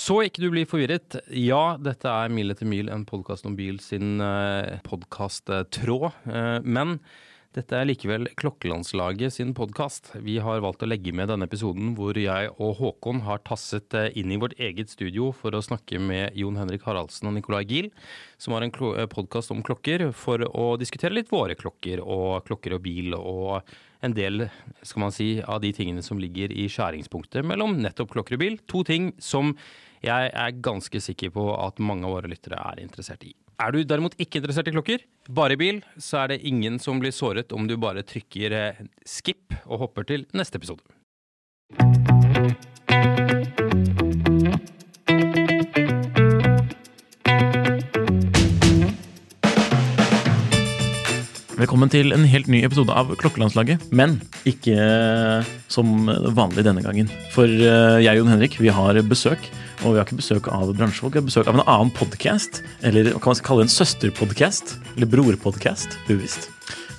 Så ikke du blir forvirret. Ja, dette er Mil etter mil, en podkast om bil sin uh, podkast-tråd. Uh, men dette er likevel Klokkelandslaget sin podkast. Vi har valgt å legge med denne episoden hvor jeg og Håkon har tasset eh, inn i vårt eget studio for å snakke med Jon Henrik Haraldsen og Nicolay Giel, som har en podkast om klokker, for å diskutere litt våre klokker og klokker og bil og en del skal man si, av de tingene som ligger i skjæringspunktet mellom nettopp klokker og bil. To ting som jeg er ganske sikker på at mange av våre lyttere er interessert i. Er du derimot ikke interessert i klokker, bare i bil, så er det ingen som blir såret om du bare trykker eh, skip og hopper til neste episode. Velkommen til en helt ny episode av Klokkelandslaget, men ikke som vanlig denne gangen. For eh, jeg og Jon Henrik vi har besøk, og vi har ikke besøk av bransjefolk, vi har besøk av en annen podkast. Eller kan man kalle det en søsterpodkast? Eller brorpodkast? Uvisst.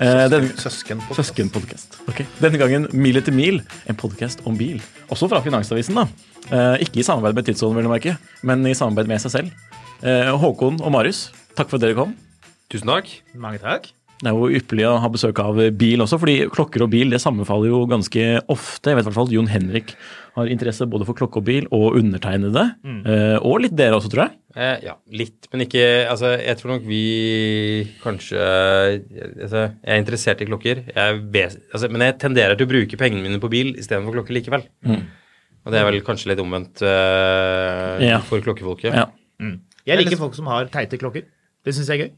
Eh, den- Søskenpodcast. Søskenpodkast. Ok. Denne gangen Mil etter mil, en podkast om bil. Også fra Finansavisen, da. Eh, ikke i samarbeid med merke, men i samarbeid med seg selv. Eh, Håkon og Marius, takk for at dere kom. Tusen takk. Mange takk. Det er jo ypperlig å ha besøk av bil også, fordi klokker og bil det sammenfaller jo ganske ofte. Jeg vet i hvert fall at Jon Henrik har interesse både for klokke og bil, og undertegnede. Mm. og litt dere også, tror jeg. Eh, ja, litt, men ikke Altså, jeg tror nok vi kanskje altså, Jeg er interessert i klokker, jeg er altså, men jeg tenderer til å bruke pengene mine på bil istedenfor klokker likevel. Og det er vel kanskje litt omvendt uh, Ja. for klokkefolket. Ja. Jeg liker folk som har teite klokker. Det syns jeg er gøy.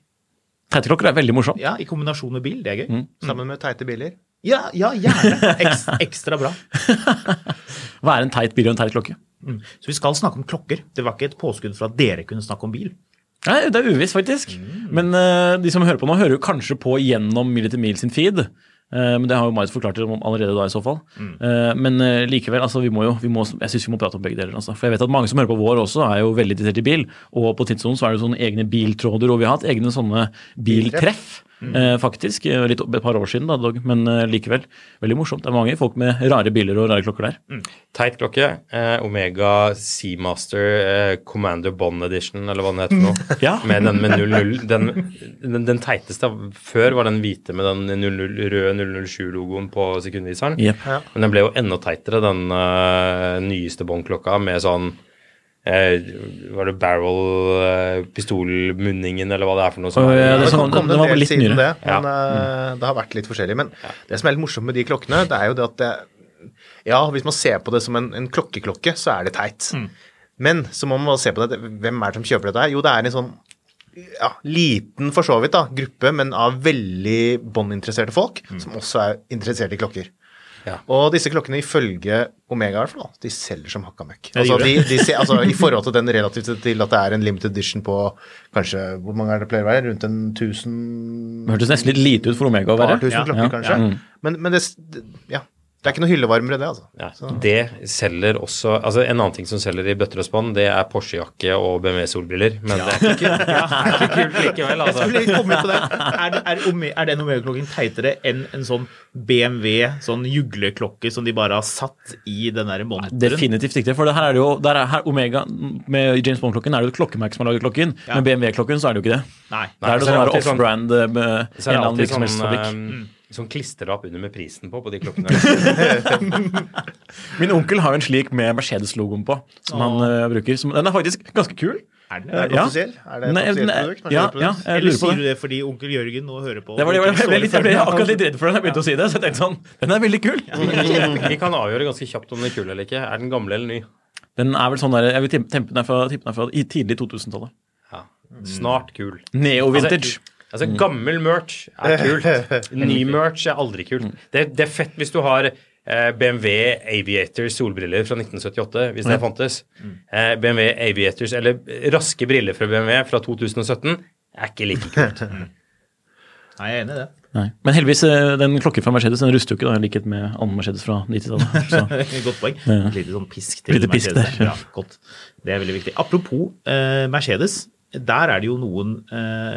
Teite-klokker er veldig morsomt. Ja, I kombinasjon med bil. Det er gøy. Sammen med teite biler. Ja, ja, gjerne. Eks, ekstra bra. Hva er en teit bil og en teit klokke? Så vi skal snakke om klokker. Det var ikke et påskudd for at dere kunne snakke om bil. Nei, Det er uvisst, faktisk. Men uh, de som hører på nå, hører jo kanskje på gjennom Mil etter mil sin feed. Eh, men det har jo Marit forklart allerede da, i så fall. Mm. men eh, likevel, altså, vi må jo, vi må, jeg syns vi må prate om begge deler. Altså. For jeg vet at mange som hører på vår også, er jo veldig interessert i bil. Og på Tidssonen så er det sånne egne biltråder, og vi har hatt egne sånne biltreff. Eh, faktisk, eh, litt, et par år siden, da, dog, men eh, likevel. Veldig morsomt. Det er mange folk med rare biler og rare klokker der. Teit klokke. Eh, Omega Seamaster eh, Commander Bond Edition, eller hva den heter nå. Ja. Med den med 00 den, den, den teiteste før var den hvite med den 00, røde 007-logoen på sekundviseren. Jep. Men den ble jo enda teitere, den uh, nyeste Bond-klokka med sånn Var det barrel-pistolmunningen, eller hva det er for noe? Å, ja, det er Det sånn- kom, det, det var en del litt siden nyere. det, men eh, det har vært litt forskjellig. Men det som er litt morsomt med de klokkene, det er jo det at det, Ja, hvis man ser på det som en, en klokkeklokke, så er det teit. Men så må man se på det Hvem er det som kjøper dette? her? Jo, det er en sånn ja, liten for så vidt da, gruppe, men av veldig båndinteresserte folk, som også er interessert i klokker. Ja. Og disse klokkene, ifølge Omega, i hvert fall, de selger som hakka møkk. Altså, de, de, altså, I forhold til den relativt til at det er en limited edition på kanskje Hvor mange er det pleier å være? Rundt en 1000 Det hørtes nesten litt lite ut for Omega å være. Ja, klokker, ja, kanskje. ja. Men, men det- ja, det er ikke noe hyllevarmere, det, altså. Ja, det selger også altså En annen ting som selger i bøtter og spann, det er Porsche-jakke og BMW-solbriller. Men det er ikke, det er ikke kult likevel, Jeg altså. skulle komme på det. Er, det- er, er den Omega-klokken teitere enn en sånn BMW, sånn jugleklokke som de bare har satt i den der monteren? Definitivt ikke. For det her er det jo, der er her Omega med James Bond-klokken er det jo et klokkemerke som har laget klokken. Ja. Med BMW-klokken så er det jo ikke det. Nei. Da er det så er det sånn der alltid sånn- off-brand eh, med en er det eller annen virksomhetsfabrikk. sånn eh, sånn klistrelapp under med prisen på, på de klokkene. Min onkel har en slik med Mercedes-logoen på, som han uh, bruker. Som, den er faktisk ganske kul. Er den, Er den Ja. offisiell? Er det et offisielt produkt? Ja, Eller sier du det. fordi onkel Jørgen nå hører på? Det var, det var, jeg, ble litt, jeg ble akkurat litt redd for den da jeg begynte å si det, så jeg tenkte sånn Den er veldig kul. Vi kan avgjøre ganske kjapt om den er kul eller ikke. Er den gammel eller ny? Den er vel sånn der, Jeg vil tippe den er fra, tidlig 2000-tallet. Ja. Snart kul. Neo-vintage. Altså, gammel merch er kult. Ny merch er aldri kult. Det, det er fett hvis du har eh, BMW Aviator solbriller fra 1978, hvis det fantes. Eh, BMW Aviators, eller raske briller fra BMW fra 2017, er ikke like kult. Nei, jeg er enig i det. Nei. Men heldigvis, eh, den klokken fra Mercedes den ruster jo ikke, da, i likhet med annen Mercedes fra 90-tallet. Godt poeng. Ja. Litt sånn pisk til pisk Mercedes. der, ja. Godt. Det er veldig viktig. Apropos eh, Mercedes. Der er det jo noen eh,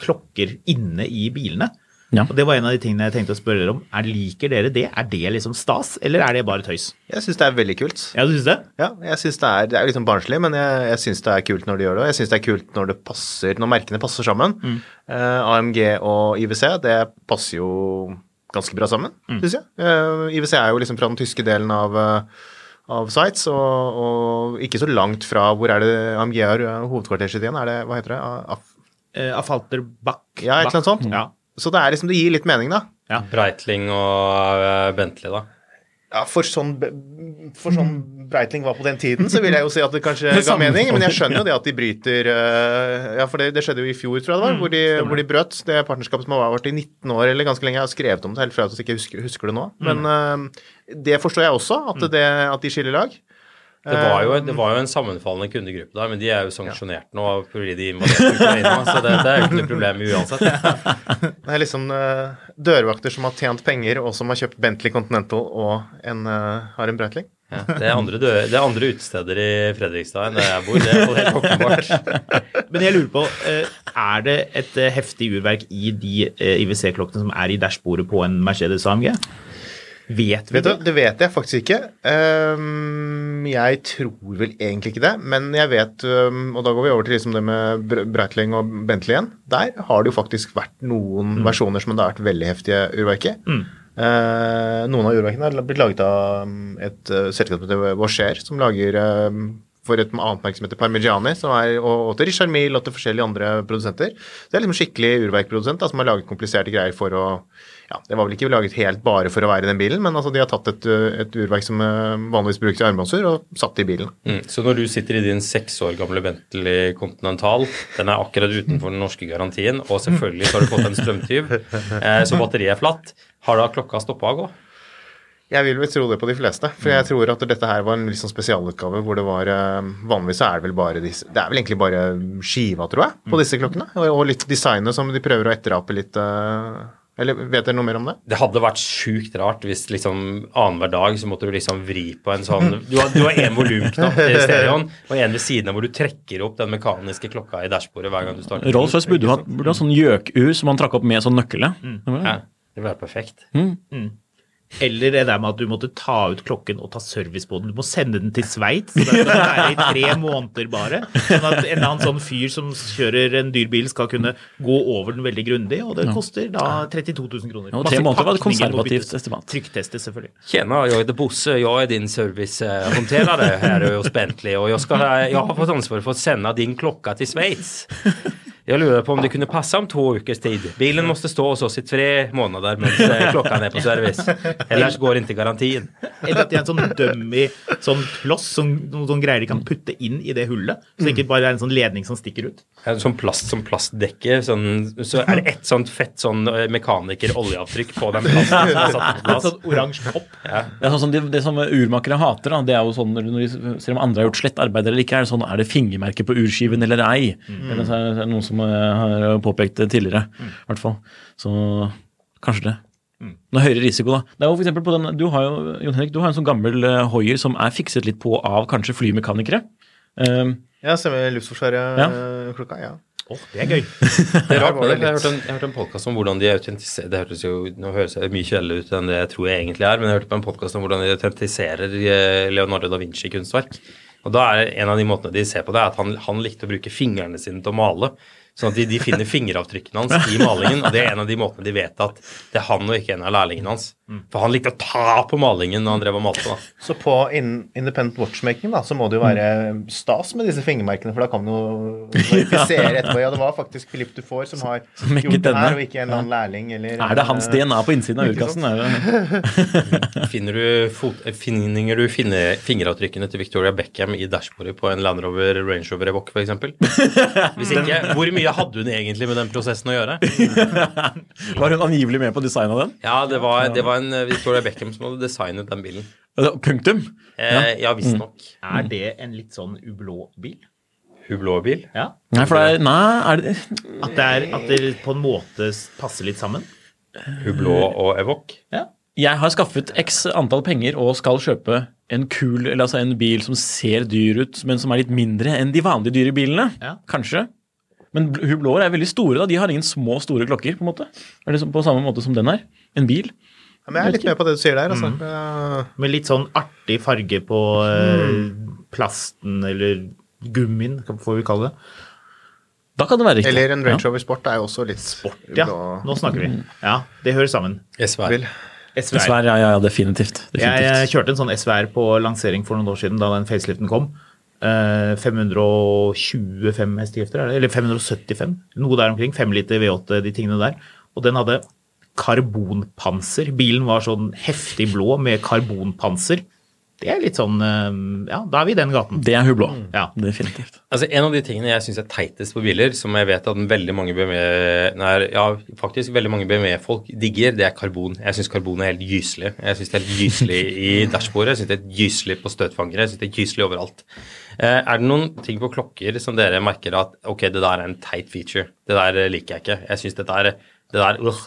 klokker inne i bilene. Ja. Og Det var en av de tingene jeg tenkte å spørre dere om. Er, liker dere det? Er det liksom stas, eller er det bare tøys? Jeg syns det er veldig kult. Ja, du synes det? Ja, jeg synes det er, det er liksom barnslig, men jeg, jeg syns det er kult når de gjør det. Og jeg syns det er kult når det passer, når merkene passer sammen. Eh, AMG og IWC, det passer jo ganske bra sammen, synes syns jeg. Eh, IWC er jo liksom fra den tyske delen av, eh, av Sites, og, og ikke så langt fra Hvor er det AMG har eh, hovedkvarteret sitt igjen? Er det, hva heter det? Af, Eh, Afalter Bach. ja, et eller annet sånt. Ja. Så det er liksom, det gir litt mening, da. Breitling og eh, Bentley, da. Ja, for sånn, for sånn Breitling var på den tiden, så vil jeg jo si at det kanskje Det ga mening. Men jeg skjønner jo det at de bryter eh, Ja, for det, det skjedde jo i fjor, tror jeg det var, hvor de, hvor de brøt det partnerskapet som har vært i 19 år eller ganske lenge. Jeg har skrevet om det helt fra at jeg ikke husker, husker det nå. Men eh, det forstår jeg også, at, det, at de skiller lag. Det var, jo, det var jo en sammenfallende kundegruppe der, men de er jo sanksjonert nå fordi de invaderte Ukraina, så det, det er jo ikke noe problem uansett. Det er liksom eh, dørvakter som har tjent penger, og som har kjøpt Bentley Continental og en, eh, har en Breitling. Ja, det, er andre dø- det er andre utesteder i Fredrikstad enn der jeg bor. Det er helt åpenbart. Men jeg lurer på, eh, er det et eh, heftig urverk i de eh, IWC-klokkene som er i dashbordet på en Mercedes AMG? Vet vi Vet du, det? det vet jeg faktisk ikke. Ehm, jeg tror vel egentlig ikke det, men jeg vet ehm, Og da går vi over til liksom det med Breitling og Bentley igjen. Der har det jo faktisk vært noen versjoner som det har vært veldig heftige urverk i. Eh, noen av urverkene har blitt laget av um, et uh, selskap som heter Washer, som lager for et annet merke som heter Parmigiani, som er, og, og til Richard Mille og til forskjellige andre produsenter. Det er liksom skikkelig urverkprodusent da, som har laget kompliserte greier for å ja, Det var vel ikke laget helt bare for å være i den bilen, men altså de har tatt et, uh, et urverk som uh, vanligvis brukes i armbåndsur, og satt det i bilen. Mm. Så når du sitter i din seks år gamle Bentley Continental, den er akkurat utenfor den norske garantien, og selvfølgelig så har du fått en strømtyv, eh, så batteriet er flatt, har da klokka stoppa å gå? Jeg vil vel tro det på de fleste, for jeg tror at dette her var en sånn spesialutgave hvor det var Vanligvis er det vel bare disse Det er vel egentlig bare skiva, tror jeg, på disse klokkene. Og, og litt designet som de prøver å etterape litt uh, Eller vet dere noe mer om det? Det hadde vært sjukt rart hvis liksom annenhver dag så måtte du liksom vri på en sånn Du har, du har en volumknapp i stereoen, og en ved siden av hvor du trekker opp den mekaniske klokka i dashbordet hver gang du starter. Rolls Royce burde ha, sånn gjøkur som man trakk opp med sånn nøkkel. Mm. Ja, det var perfekt. Eller det der med at du måtte ta ut klokken og ta service på den. Du må sende den til Sveits. så Den skal være i tre måneder bare. Sånn at en eller annen sånn fyr som kjører en dyr bil, skal kunne gå over den veldig grundig. Og det koster da 32 000 kroner. Ja, og tre måneder var et konservativt estimat. Trykktestet, selvfølgelig. Tjena, jeg heter Bosse. jeg er din servicehåndterer her hos Bentley og jeg, skal, jeg har fått ansvar for å sende din klokke til Schweiz. Jag lurer på om det kunne passe om to ukers tid. Bilen måtte stå hos oss i tre måneder mens klokka er är på service. Ellers går ikke garantien. Eller at det er en sånn dummy sånn kloss, sånn, noen sånn greier de kan putte inn i det hullet. Så det ikke bare er en sånn ledning som stikker ut. En sånn plast som plastdekke, sånn, så er det ett sånt fett sånn eh, mekaniker-oljeavtrykk på den plasten som er satt sånn oransje kopp. Det, er sånn som det, det som urmakere hater, da, det er jo sånn når de ser om andre har gjort slett arbeid eller ikke, er det sånn er det fingermerke på urskiven eller ei. Eller så er det noen som eh, har påpekt tidligere, i hvert fall. Så kanskje det. Noe høyere risiko, da. Det er jo for eksempel på den, du har jo, Jon Henrik, du har en sånn gammel eh, Hoier som er fikset litt på av kanskje flymekanikere. Um, Ja, stemmer. Luftforsvaret-klokka. Ja. Å, det er gøy. Det er rart, det jeg, har hørt en, jeg har hørt en podcast om hvordan de autentiserer Det hørtes jo, nå høres jeg mye kjedeligere ut enn det jeg tror jeg egentlig er, men jeg hørte på en podkast om hvordan de autentiserer eh, Leonardo da Vinci-kunstverk. Og da er En av de måtene de ser på det, er at han, han likte å bruke fingrene sine til å male. Sånn at de, de finner fingeravtrykkene hans i malingen, og det er en av de måtene de vet at det er han og ikke en av lærlingene hans. For han likte å ta på malingen når han drev og malte. da. Så på in independent watchmaking da, så må det jo være stas med disse fingermerkene, for da kan du jo verifisere etterpå. Ja, det var faktisk Philippe Dufour som har som gjort det her, og ikke en eller annen lærling. Eller, Er det hans eh, DNA på innsiden av utkassen? urkassen? Er? Finner du, fot, finner du finne, fingeravtrykkene til Victoria Beckham i dashbordet på en Land Rover Range Rover Evoque f.eks.? Hvis ikke, hvor mye hadde hun egentlig med den prosessen å gjøre? Var hun angivelig med på designet av den? Ja, det var, det var en eh, Victoria Beckham som hadde designet den bilen. Punktum? Eh, ja, visstnok. Er det en litt sånn ublå bil? Hun blå bil. Ja. Nei, for det er, nei, er det At det, er, at det på en måte passer litt sammen? Hublå og Evoque. Ja. Jeg har skaffet x antall penger og skal kjøpe en kul, eller altså en bil som ser dyr ut, men som er litt mindre enn de vanlige dyre bilene. Ja. Kanskje. Men bl- Hublåer er veldig store. da, De har ingen små, store klokker. på en måte. Er det på samme måte som den er? En bil. Ja, men jeg er litt med på det du sier der. Altså. Mm. Eh, Med litt sånn artig farge på eh, plasten eller gummien, får vi kalle det. Da kan det være riktig. Eller en Range Rover Sport er jo også litt sport. Ja, nå snakker vi. Ja, det hører sammen. SVR. SVR, SVR. Ja, ja, definitivt. definitivt. Jeg, jeg kjørte en sånn SVR på lansering for noen år siden, da den faceliften kom. Eh, 525 hestekrefter, er eller 575, noe der omkring. 5 liter V8, de tingene der. Og den hadde karbonpanser. Bilen var sånn heftig blå med karbonpanser. Det er litt sånn eh, Ja, da er vi i den gaten. Det er hublå. Ja. Definitivt. Altså, En av de tingene jeg syns er teitest på biler, som jeg vet at veldig mange BMW nei, ja, faktisk veldig mange BMW-folk digger, det er karbon. Jeg syns karbon er helt gyselig. Jeg syns det er helt gyselig i dashbordet, jeg syns det er gyselig på støtfangere, jeg syns det er gyselig overalt. Eh, er det noen ting på klokker som dere merker at ok, det der er en teit feature? Det der liker jeg ikke. Jeg syns det der, det der øh.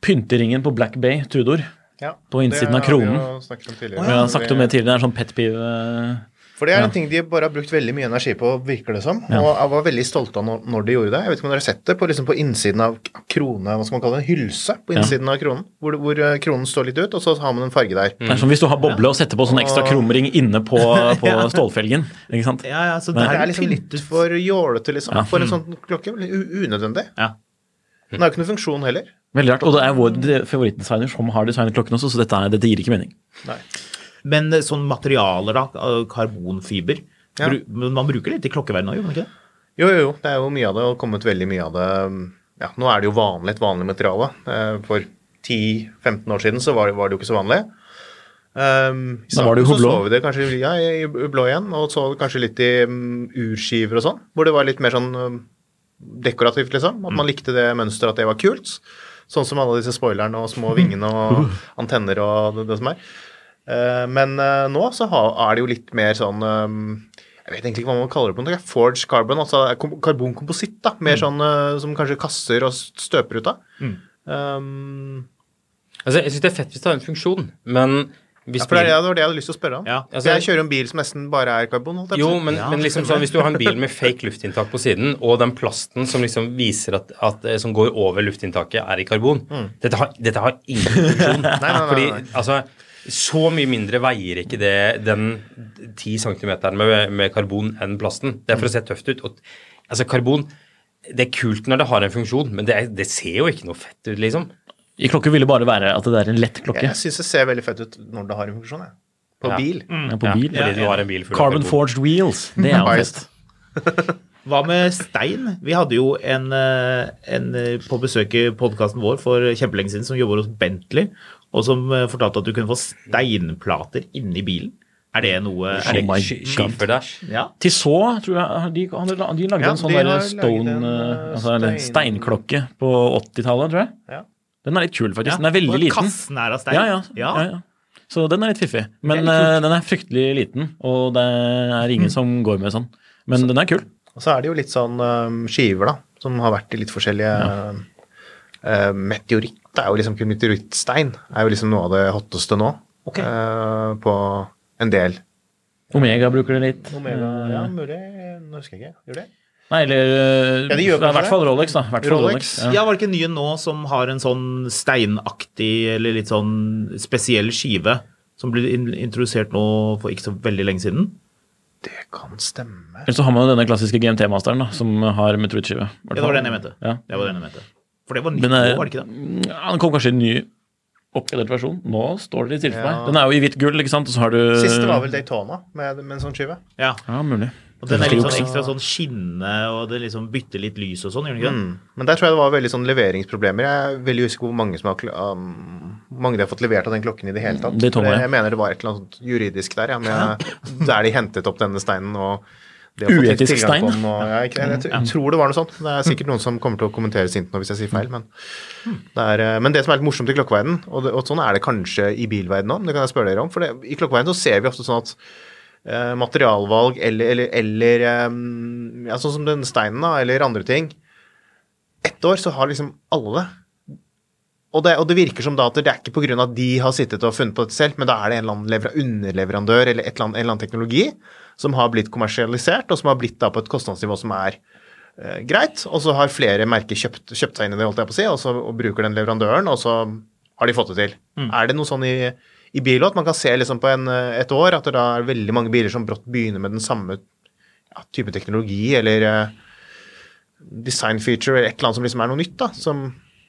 Pynteringen på Black Bay, Tudor. Ja, På innsiden av kronen. har vi snakket om tidligere. Snakket om det tidligere. Det er sånn pet eh, For det er en ting de bare har brukt veldig mye energi på, virker det som. Og jeg var veldig stolte av når, når de gjorde det. Jeg vet ikke om dere har sett det på, liksom på innsiden av krone, hva skal man kalle det, en hylse på innsiden av kronen. Hvor, hvor eh, kronen står litt ut, og så har man en farge der. Det er som hvis du har boble og setter på sånn ekstra krumring inne på, på stålfelgen. Ikke sant? Ja, ja, så det Det er er liksom litt for jålete, liksom. Ja. For en sånn klokke. Unødvendig. Ja. Den har jo ikke noen funksjon heller. Veldig rart. Og det er vår favorittdesigner som har designet klokken også, så dette, er, dette gir ikke mening. Nei. Men eh, sånn materialer, da. eh, Karbonfiber. Ja. Bru, man bruker det litt i klokkeverdenen òg, gjør man ikke det? Jo, jo, jo. Det er jo mye av det, og kommet veldig mye av det Ja, nå er det jo vanlig, et vanlig materiale. Eh, For 10-15 år siden så var det, var det jo ikke så vanlig. Um, Da var det jo blå. så så vi det kanskje ja, i blå igjen, og så kanskje litt i um, urskiver og sånn, hvor det var litt mer sånn um, dekorativt, liksom. At man likte det mønsteret, at det var kult. Sånn som alle disse spoilerne og små vingene og antenner og det, det som er. Eh, men eh, nå så ha, er det jo litt mer sånn um, Jeg vet egentlig ikke hva man kaller det. på noe. Forge carbon, altså kom- karbonkompositt. da, Mer sånn eh, som kanskje kasser og støper ut av. Um, Altså, jeg syns det er fett hvis det har en funksjon, men ja, for det, er, det jeg hadde lyst til å spørre om. Ja, altså- jeg kjører en bil som nesten bare er karbon. Jo, men, Ja, men liksom sånn, hvis du har en bil med fake luftinntak på siden, og den plasten som liksom viser at, at eh, som går over luftinntaket, er i karbon dette, har, dette har ingen funksjon. Mm. nei, nei, Fordi nei. altså så mye mindre veier ikke det den 10 cm med, med karbon enn plasten. Det er for å se tøft ut. Og, altså, karbon det er kult når det har en funksjon, men det, er, det ser jo ikke noe fett ut, liksom. I klokke ville bare være at det er en lett klokke. Jeg syns det ser veldig fett ut når det har en funksjon. Jeg. På Ja. bil. Ja, på bil. Fordi du har en bil Carbon forged wheels. Det er jo fest. Hva med stein? Vi hadde jo en, eh, en eh, på besøk i podkasten vår for kjempelenge siden som jobber hos Bentley, og som eh, fortalte at du kunne få steinplater inni bilen. Er det noe er Oh det, my Sk- God. Skiferdash. Ja. Tissot, tror jeg, de, de, de lagde Ja, en sånn de der stone, en, altså, stein- steinklokke på 80-tallet, tror jeg. Ja. Den er litt kul, faktisk. Ja, Den er veldig og liten. Kassen er av stein. Ja, ja, ja, ja. Så den er litt fiffig. Men er eh, den er fryktelig liten, og det er ingen Mm. som går med sånn. Men den er kul. Og så er det jo litt sånn um, skiver, da, som har vært i litt forskjellige uh, Meteoritt er jo liksom kun meteorittstein. er jo liksom noe av det hotteste nå. okay. uh, på en del. Omega bruker det litt. Omega, ja, mulig. Nå husker jeg ikke. Gjør det? Nei, eller eh, Ja, de gjør I hvert fall. Rolex, da. I hvert fall Rolex. Rolex. Ja, var det ikke nye nå som har en sånn steinaktig eller litt sånn spesiell skive som ble introdusert nå for ikke så veldig lenge siden? Det kan stemme. Eller så har man jo denne klassiske GMT-masteren da, som har Metroid-skive. Ja, det var den jeg mente. Ja. Det var den jeg mente. For det var nytt Den er, nå, var det ikke det? Ja, den kom kanskje i en ny oppgradert versjon. Nå står det litt til for Ja. meg. Den er jo i hvitt gull, ikke sant, og så har du Siste var vel Daytona med, med en sånn skive. Ja. Ja, mulig. Og den er litt sånn ekstra sånn skinne, og det liksom bytter litt lys og sånn, gjør den ikke det? Mm. Men der tror jeg det var veldig sånn leveringsproblemer. Jeg er veldig usikker på hvor mange som har, um, mange de har fått levert av den klokken i det hele tatt. Det jeg. jeg mener det var et eller annet juridisk der, ja, med, der de hentet opp denne steinen og Uetisk stein. den, Og, ja, ikke, jeg, jeg, tror det var noe sånt. Det er sikkert noen som kommer til å kommentere sint nå hvis jeg sier feil, men det, er, eh, men det som er litt morsomt i klokkeverdenen, og, og sånn er det kanskje i bilverdenen òg, det kan jeg spørre dere om, for det, i klokkeverdenen så ser vi ofte sånn at eh, materialvalg eller, eller, eller eh, ja, sånn som den steinen da, eller andre ting Ett år så har liksom alle det. Og det, og det virker som da at det er ikke pga. at de har sittet og funnet på dette selv, men da er det en eller annen underleverandør eller et eller annen, en eller annen teknologi som har blitt kommersialisert, og som har blitt da på et kostnadsnivå som er eh, greit. Og så har flere merker kjøpt, kjøpt seg inn i det, holdt jeg på å si, og, så, og bruker den leverandøren, og så har de fått det til. Er det noe sånn i, i bil at man kan se liksom på en, eh, et år at det da er veldig mange biler som brått begynner med den samme ja, type teknologi, eller eh, design feature, eller et eller annet som liksom er noe nytt, da, som,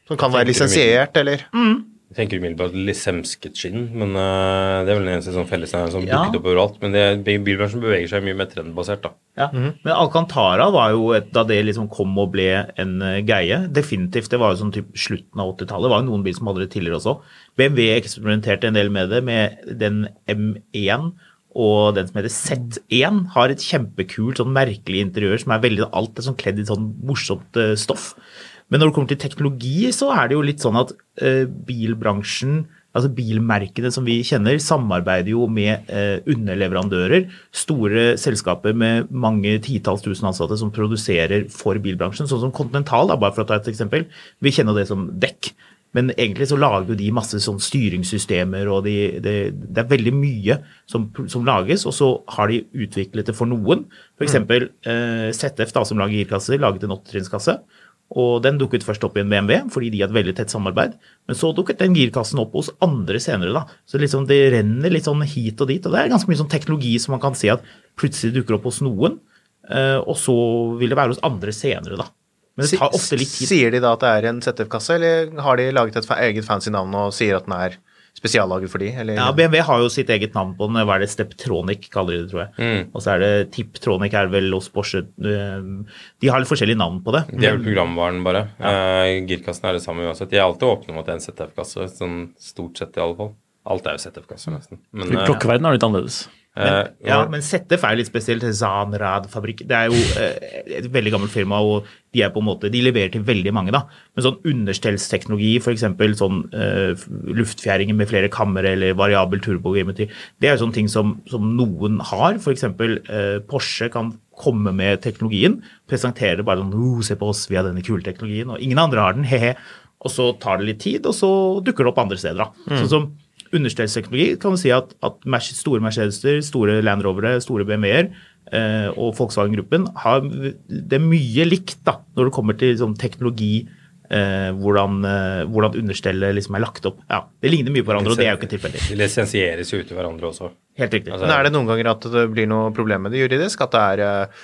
som kan være lisensiert, eller Jeg tenker umiddelbart lisemsket skinn, men uh, det er vel den eneste sånn fellesnevner som Ja. dukket opp overalt. Men det, er bilbransjen beveger seg mye mer trendbasert, da. Ja. Men Alcantara var jo, et, da det liksom kom og ble en eh, greie, definitivt, det var jo sånn typ slutten av 80-tallet, det var jo noen bil som hadde det tidligere også. BMW eksperimenterte en del med det, med den M1 og den som heter Z1, har et kjempekult, sånn merkelig interiør som er veldig, alt er sånn kledd i sånn morsomt eh, stoff. Men når det kommer til teknologi, så er det jo litt sånn at eh, bilbransjen Altså Bilmerkene som vi kjenner, samarbeider jo med eh, underleverandører. Store selskaper med mange titalls tusen ansatte som produserer for bilbransjen. Sånn som Continental, da, bare for å ta et eksempel. Vi kjenner det som dekk. Men egentlig så lager jo de masse sånn styringssystemer, og de, det, det er veldig mye som, som lages. Og så har de utviklet det for noen. F.eks. Eh, ZF, da, som lager girkasser, laget en åttetrinnskasse. Og den dukket først opp i en BMW, fordi de hadde veldig tett samarbeid. Men så dukket den girkassen opp hos andre senere, da. Så liksom det renner litt sånn hit og dit. Og det er ganske mye sånn teknologi som man kan se at plutselig dukker opp hos noen, eh, og så vil det være hos andre senere, da. Men det tar ofte litt tid. Sier de da at det er en ZF-kasse, eller har de laget et eget fancy navn og sier at den er spesiallaget for de? Eller? Ja, BMW har jo sitt eget navn på den. Hva er det? Steptronic kaller de det, tror jeg. Og så er det Tiptronic er vel hos Porsche. eh, De har litt forskjellige navn på det. Det er vel programvaren, bare. Eh, girkassen er det samme uansett. De er alltid åpne er en ZF-kasse, sånn stort sett i alle fall. Alt er jo ZF-kasse, nesten. Men, Klokkeverden er litt annerledes. Eh, Ja, men ZF er litt spesielt. Zanrad-fabrikk. Det er jo eh, et veldig gammelt firma, og de er på en måte, de leverer til veldig mange. da. Men sånn understellsteknologi, f.eks. sånn uh, luftfjæringer med flere kamre eller variabel turbogeometri, det er jo sånne ting som, som noen har. F.eks. Uh, Porsche kan komme med teknologien, presentere bare sånn oh, 'Se på oss, vi har denne kule teknologien', og ingen andre har den, he-he. Og så tar det litt tid, og så dukker det opp andre steder. da. Sånn som understellsteknologi kan vi si at, at store Mercedeser, store Land Rovere, store BMW-er eh, og Volkswagen-gruppen har det er mye likt da, når det kommer til sånn teknologi, eh, hvordan, eh, hvordan understellet liksom er lagt opp. Ja, Det ligner mye på hverandre, og det er jo ikke tilfeldig. De lisensieres jo ut i hverandre også. Helt riktig. Altså, Men er det noen ganger at det blir noe problem med det juridisk? At det er eh,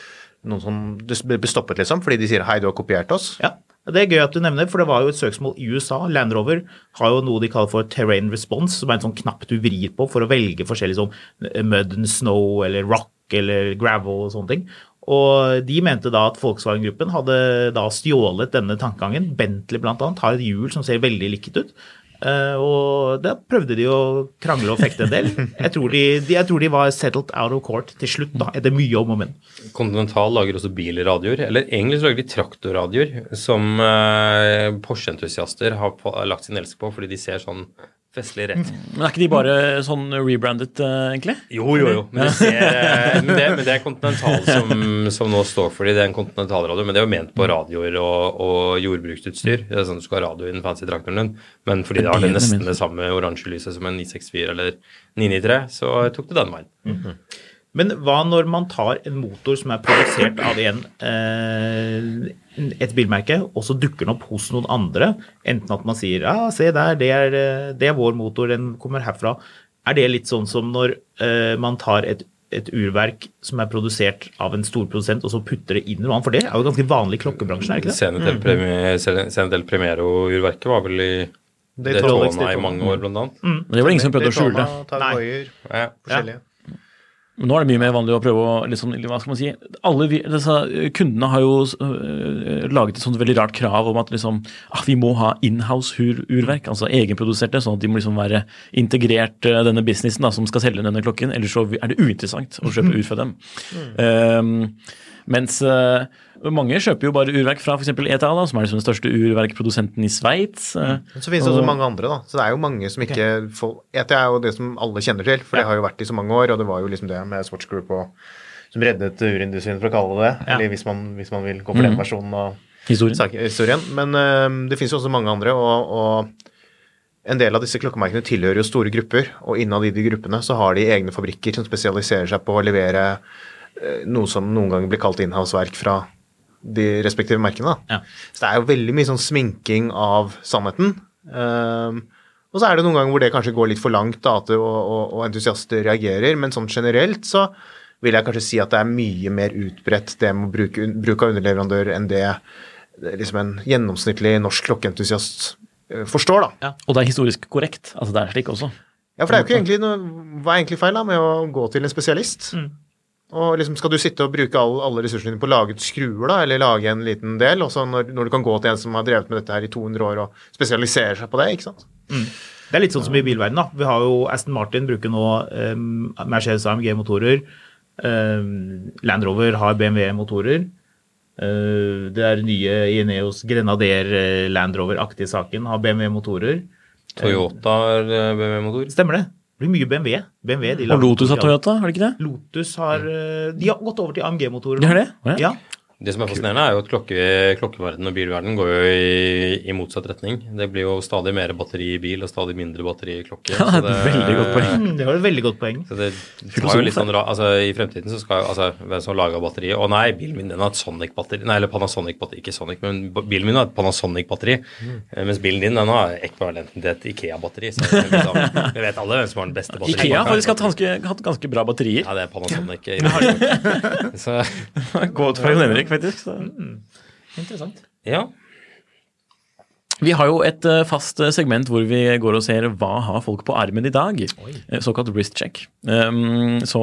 noen som blir stoppet, liksom, fordi de sier 'hei, du har kopiert oss'? Ja, Det er gøy at du nevner, for det var jo et søksmål i USA. Land Rover har jo noe de kaller for terrain response, som er en sånn knapp du vrir på for å velge forskjellig som mud and snow eller rock eller gravel og sånne ting. Og de mente da at Volkswagen-gruppen hadde da stjålet denne tankegangen. Bentley annet har et hjul som ser veldig likt ut. Eh, og da prøvde de å krangle og fekte en del. Jeg tror de, jeg tror de var settled out of court til slutt, da, etter mye om og men. Continental lager også bilradioer, eller egentlig så lager de traktorradioer, som eh, Porsche-entusiaster har lagt sin elsk på, fordi de ser sånn festlig rett. Men er ikke de bare sånn rebrandet, eh, egentlig? Jo, jo, jo. Men det, ser, eh, men det, men det er Continental som, som nå står for det. Det er en kontinentalradio, men det er jo ment på radioer og, og jordbruksutstyr. Det er sånn Du skal ha radio i den fancy traktoren din, men fordi det har det nesten det samme oransje lyset som en 964 eller 993, så tok det den veien. Men hva når man tar en motor som er produsert av en, eh, et bilmerke, og så dukker den opp hos noen andre? Enten at man sier ja, se der, det er, det er vår motor, den kommer herfra. Er det litt sånn som når eh, man tar et et urverk som er produsert av en storprodusent, og så putter det inn i noe annet. For det er jo ganske vanlig i klokkebransjen, er det ikke det? Del, Premi- del Primero-urverket var vel i Daytona. Daytona i mange år, blant annet. Men det var ingen som prøvde å skjule det. Daytona, Nei. Heuer, Ja. Nå er det mye mer vanlig å prøve å liksom, hva skal man si, alle vi, disse Kundene har jo øh, laget et sånt veldig rart krav om at liksom, ah, vi må ha inhouse-urverk, altså egenproduserte, sånn at de må liksom være integrert øh, denne businessen da, som skal selge denne klokken. Ellers så er det uinteressant å kjøpe ut fra dem. Um, mens øh, mange kjøper jo bare urverk fra f.eks. ETA, da, som er liksom den største urverkprodusenten i Sveits. Men så finnes det også mange andre, da. Så det er jo mange som ikke får ETA er jo det som alle kjenner til, for det har jo vært i så mange år, og det var jo liksom det med Swatch Group og, som reddet urindustrien, for å kalle det det. Eller hvis man, hvis man vil gå for den versjonen av Historien. historien. Men uh, det finnes jo også mange andre, og, og en del av disse klokkemerkene tilhører jo store grupper, og innad i de gruppene så har de egne fabrikker som spesialiserer seg på å levere eh, noe som noen ganger blir kalt inhouse-verk fra de respektive merkene. Ja. Så det er jo veldig mye sånn sminking av sannheten. Um, og så er det noen ganger hvor det kanskje går litt for langt, da, at det, og, og, og entusiaster reagerer, men sånn generelt så vil jeg kanskje si at det er mye mer utbredt det med å bruke, bruk av underleverandør enn det liksom en gjennomsnittlig norsk klokkeentusiast eh, forstår, da. Og det er historisk korrekt. altså Det er slik også. Ja, for det er jo ikke egentlig noe Hva er egentlig feil da med å gå til en spesialist? Og liksom Skal du sitte og bruke all, alle ressursene dine på å lage et skruer, da, eller lage en liten del, også når, når du kan gå til en som har drevet med dette her i 200 år og spesialiserer seg på det, ikke sant? Det er litt sånn som i bilverden da. Vi har jo Aston Martin bruker nå um, Mercedes AMG-motorer. Um, Land Rover har BMW-motorer. Uh, det er nye Ineos Grenadier uh, Land Rover-aktige saken har BMW-motorer. Toyota er eh, BMW-motor. Stemmer det? Det blir mye BMW. BMW de Og Lotus har. Toyota, har det ikke det? Lotus har uh, De har gått over til AMG-motorer. De har det? Ja. Ja. Det som er fascinerende, er jo at klokke, klokkeverden og bilverden går jo i, i motsatt retning. Det blir jo stadig mer batteri i bil og stadig mindre batteri i klokke. Ja, det er et veldig godt poeng. Mm, Det var et veldig godt poeng. Så det tar jo litt sånn altså I fremtiden så skal jo altså hvem som lager batteriet Å nei, bilen min den har et Sonic-batteri. Nei, eller Panasonic-batteri. Ikke Sonic, men bilen min har et Panasonic-batteri. Mm. Mens bilen din den har ekvivalenten til et Ikea-batteri. Så det liksom, vi vet alle hvem som har den beste batteriet. Ikea har faktisk hatt ganske, hatt ganske bra batterier. Ja, det er Panasonic. så Godt fra Jon Henrik, faktisk. Så. Interessant. ja. Vi har jo et eh, fast eh, segment hvor vi går og ser hva har folk på armen i dag. Oi. Såkalt wrist check. Um, så